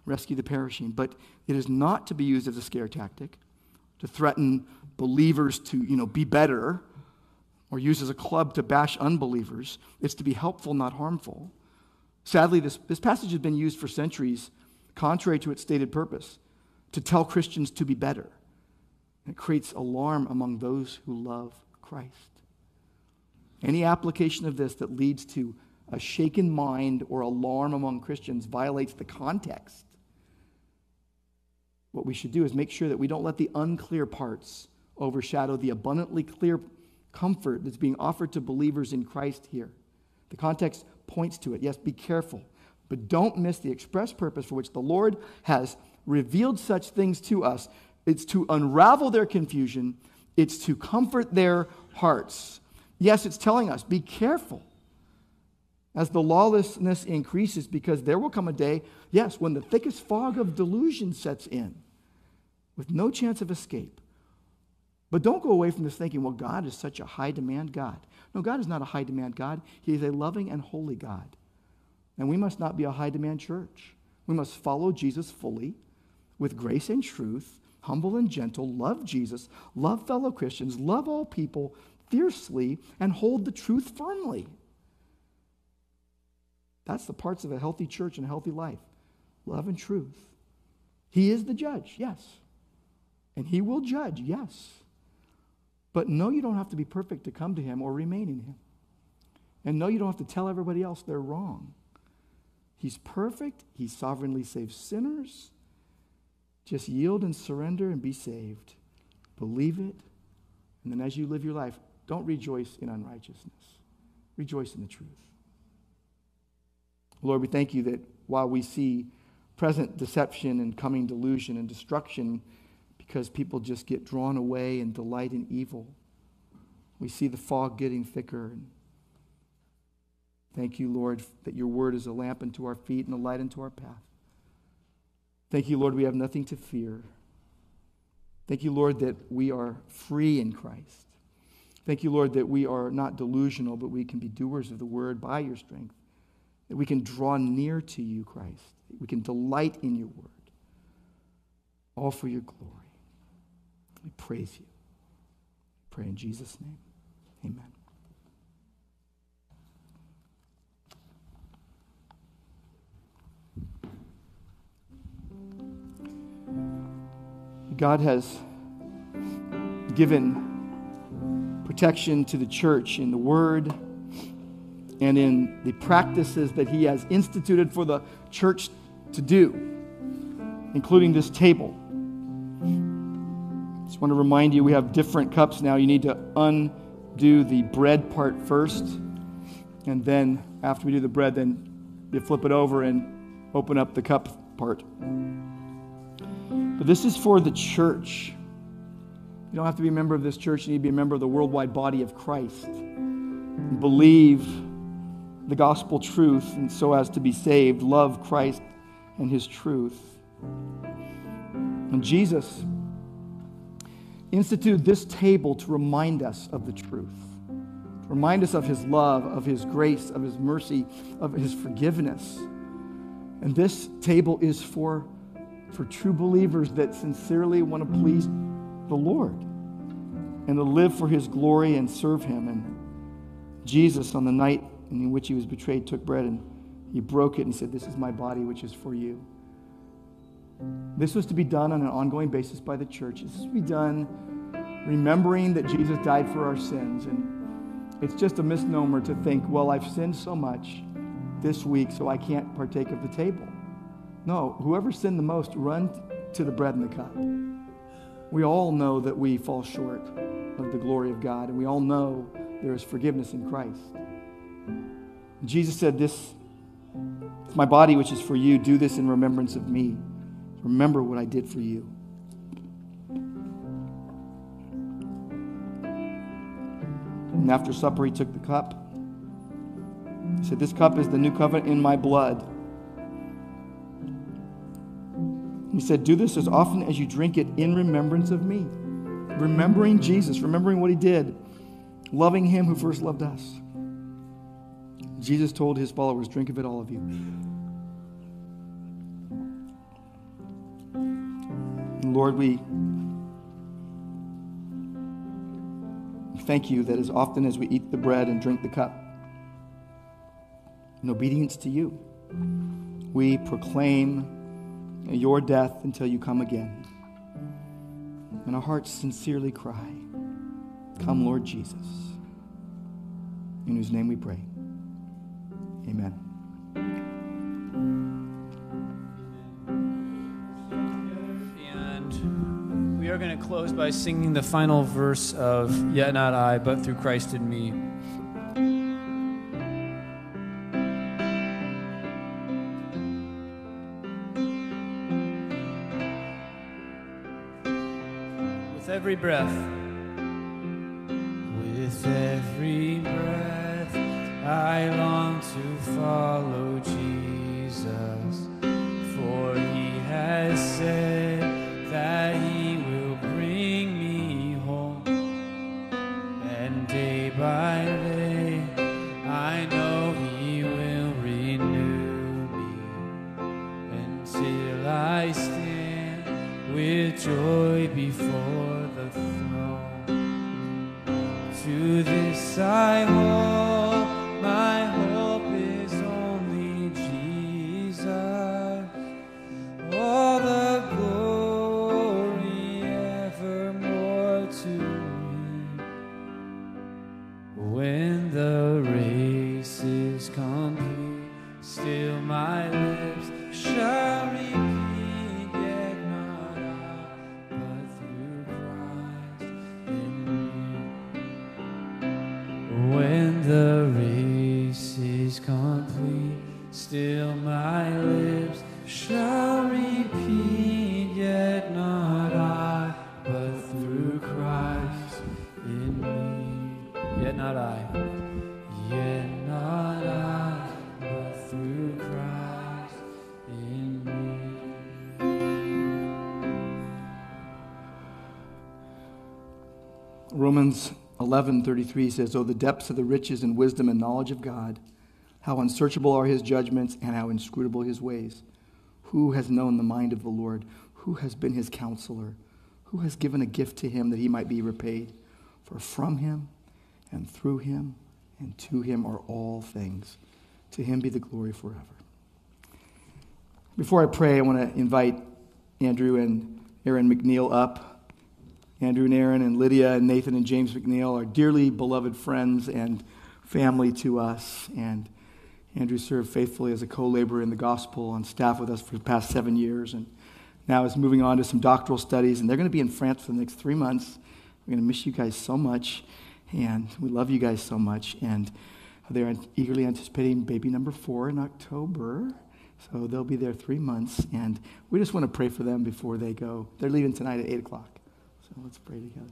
rescue the perishing. But it is not to be used as a scare tactic, to threaten believers to, you know, be better, or used as a club to bash unbelievers. It's to be helpful, not harmful. Sadly, this, this passage has been used for centuries, contrary to its stated purpose, to tell Christians to be better. And it creates alarm among those who love Christ. Any application of this that leads to a shaken mind or alarm among Christians violates the context. What we should do is make sure that we don't let the unclear parts overshadow the abundantly clear comfort that's being offered to believers in Christ here. The context points to it. Yes, be careful, but don't miss the express purpose for which the Lord has revealed such things to us. It's to unravel their confusion, it's to comfort their hearts. Yes, it's telling us be careful as the lawlessness increases, because there will come a day, yes, when the thickest fog of delusion sets in with no chance of escape. But don't go away from this thinking, well, God is such a high demand God. No, God is not a high demand God. He is a loving and holy God. And we must not be a high demand church. We must follow Jesus fully with grace and truth, humble and gentle, love Jesus, love fellow Christians, love all people fiercely, and hold the truth firmly. That's the parts of a healthy church and a healthy life love and truth. He is the judge, yes. And he will judge, yes. But no, you don't have to be perfect to come to him or remain in him. And no, you don't have to tell everybody else they're wrong. He's perfect, he sovereignly saves sinners. Just yield and surrender and be saved. Believe it. And then as you live your life, don't rejoice in unrighteousness, rejoice in the truth. Lord, we thank you that while we see present deception and coming delusion and destruction, because people just get drawn away and delight in evil. We see the fog getting thicker. Thank you, Lord, that your word is a lamp unto our feet and a light unto our path. Thank you, Lord, we have nothing to fear. Thank you, Lord, that we are free in Christ. Thank you, Lord, that we are not delusional, but we can be doers of the word by your strength. That we can draw near to you, Christ. We can delight in your word. All for your glory. We praise you. Pray in Jesus' name. Amen. God has given protection to the church in the word and in the practices that he has instituted for the church to do, including this table. Just want to remind you we have different cups now. You need to undo the bread part first. And then after we do the bread, then you flip it over and open up the cup part. But this is for the church. You don't have to be a member of this church, you need to be a member of the worldwide body of Christ. Believe the gospel truth and so as to be saved, love Christ and his truth. And Jesus instituted this table to remind us of the truth, to remind us of his love, of his grace, of his mercy, of his forgiveness. And this table is for, for true believers that sincerely want to please the Lord and to live for his glory and serve him. And Jesus, on the night in which he was betrayed, took bread and he broke it and said, This is my body, which is for you. This was to be done on an ongoing basis by the church. This was to be done remembering that Jesus died for our sins. And it's just a misnomer to think, well, I've sinned so much this week, so I can't partake of the table. No, whoever sinned the most, run to the bread and the cup. We all know that we fall short of the glory of God, and we all know there is forgiveness in Christ. Jesus said, This is my body, which is for you. Do this in remembrance of me. Remember what I did for you. And after supper, he took the cup. He said, This cup is the new covenant in my blood. He said, Do this as often as you drink it in remembrance of me. Remembering Jesus, remembering what he did, loving him who first loved us. Jesus told his followers, Drink of it, all of you. Lord, we thank you that as often as we eat the bread and drink the cup, in obedience to you, we proclaim your death until you come again. And our hearts sincerely cry, Come, Lord Jesus, in whose name we pray. Amen. And we are going to close by singing the final verse of Yet Not I, but Through Christ in Me. With every breath. With every breath, I long Romans 11:33 says, "Oh the depths of the riches and wisdom and knowledge of God, how unsearchable are his judgments and how inscrutable his ways. Who has known the mind of the Lord? Who has been his counselor? Who has given a gift to him that he might be repaid? For from him and through him and to him are all things. To him be the glory forever." Before I pray, I want to invite Andrew and Aaron McNeil up. Andrew and Aaron and Lydia and Nathan and James McNeil are dearly beloved friends and family to us. And Andrew served faithfully as a co laborer in the gospel on staff with us for the past seven years. And now is moving on to some doctoral studies. And they're going to be in France for the next three months. We're going to miss you guys so much. And we love you guys so much. And they're eagerly anticipating baby number four in October. So they'll be there three months. And we just want to pray for them before they go. They're leaving tonight at 8 o'clock. So let's pray together.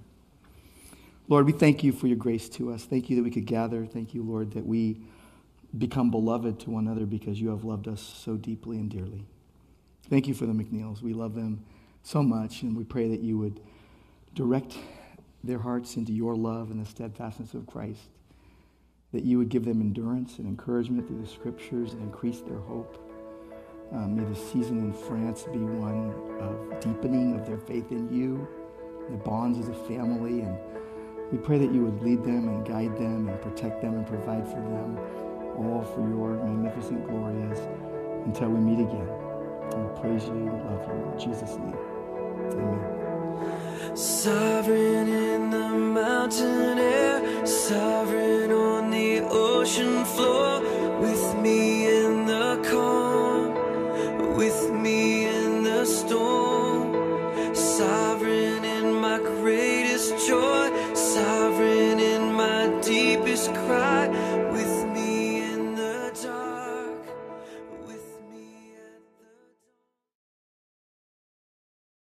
Lord, we thank you for your grace to us. Thank you that we could gather. Thank you, Lord, that we become beloved to one another because you have loved us so deeply and dearly. Thank you for the McNeils. We love them so much, and we pray that you would direct their hearts into your love and the steadfastness of Christ, that you would give them endurance and encouragement through the scriptures and increase their hope. Um, may the season in France be one of deepening of their faith in you, the bonds of the family. And we pray that you would lead them and guide them and protect them and provide for them, all for your magnificent glory as until we meet again. And we praise you, we love you. In Jesus' name, amen. Sovereign in the mountain air, sovereign on the ocean floor, with me in the calm, with me in the storm. Sovereign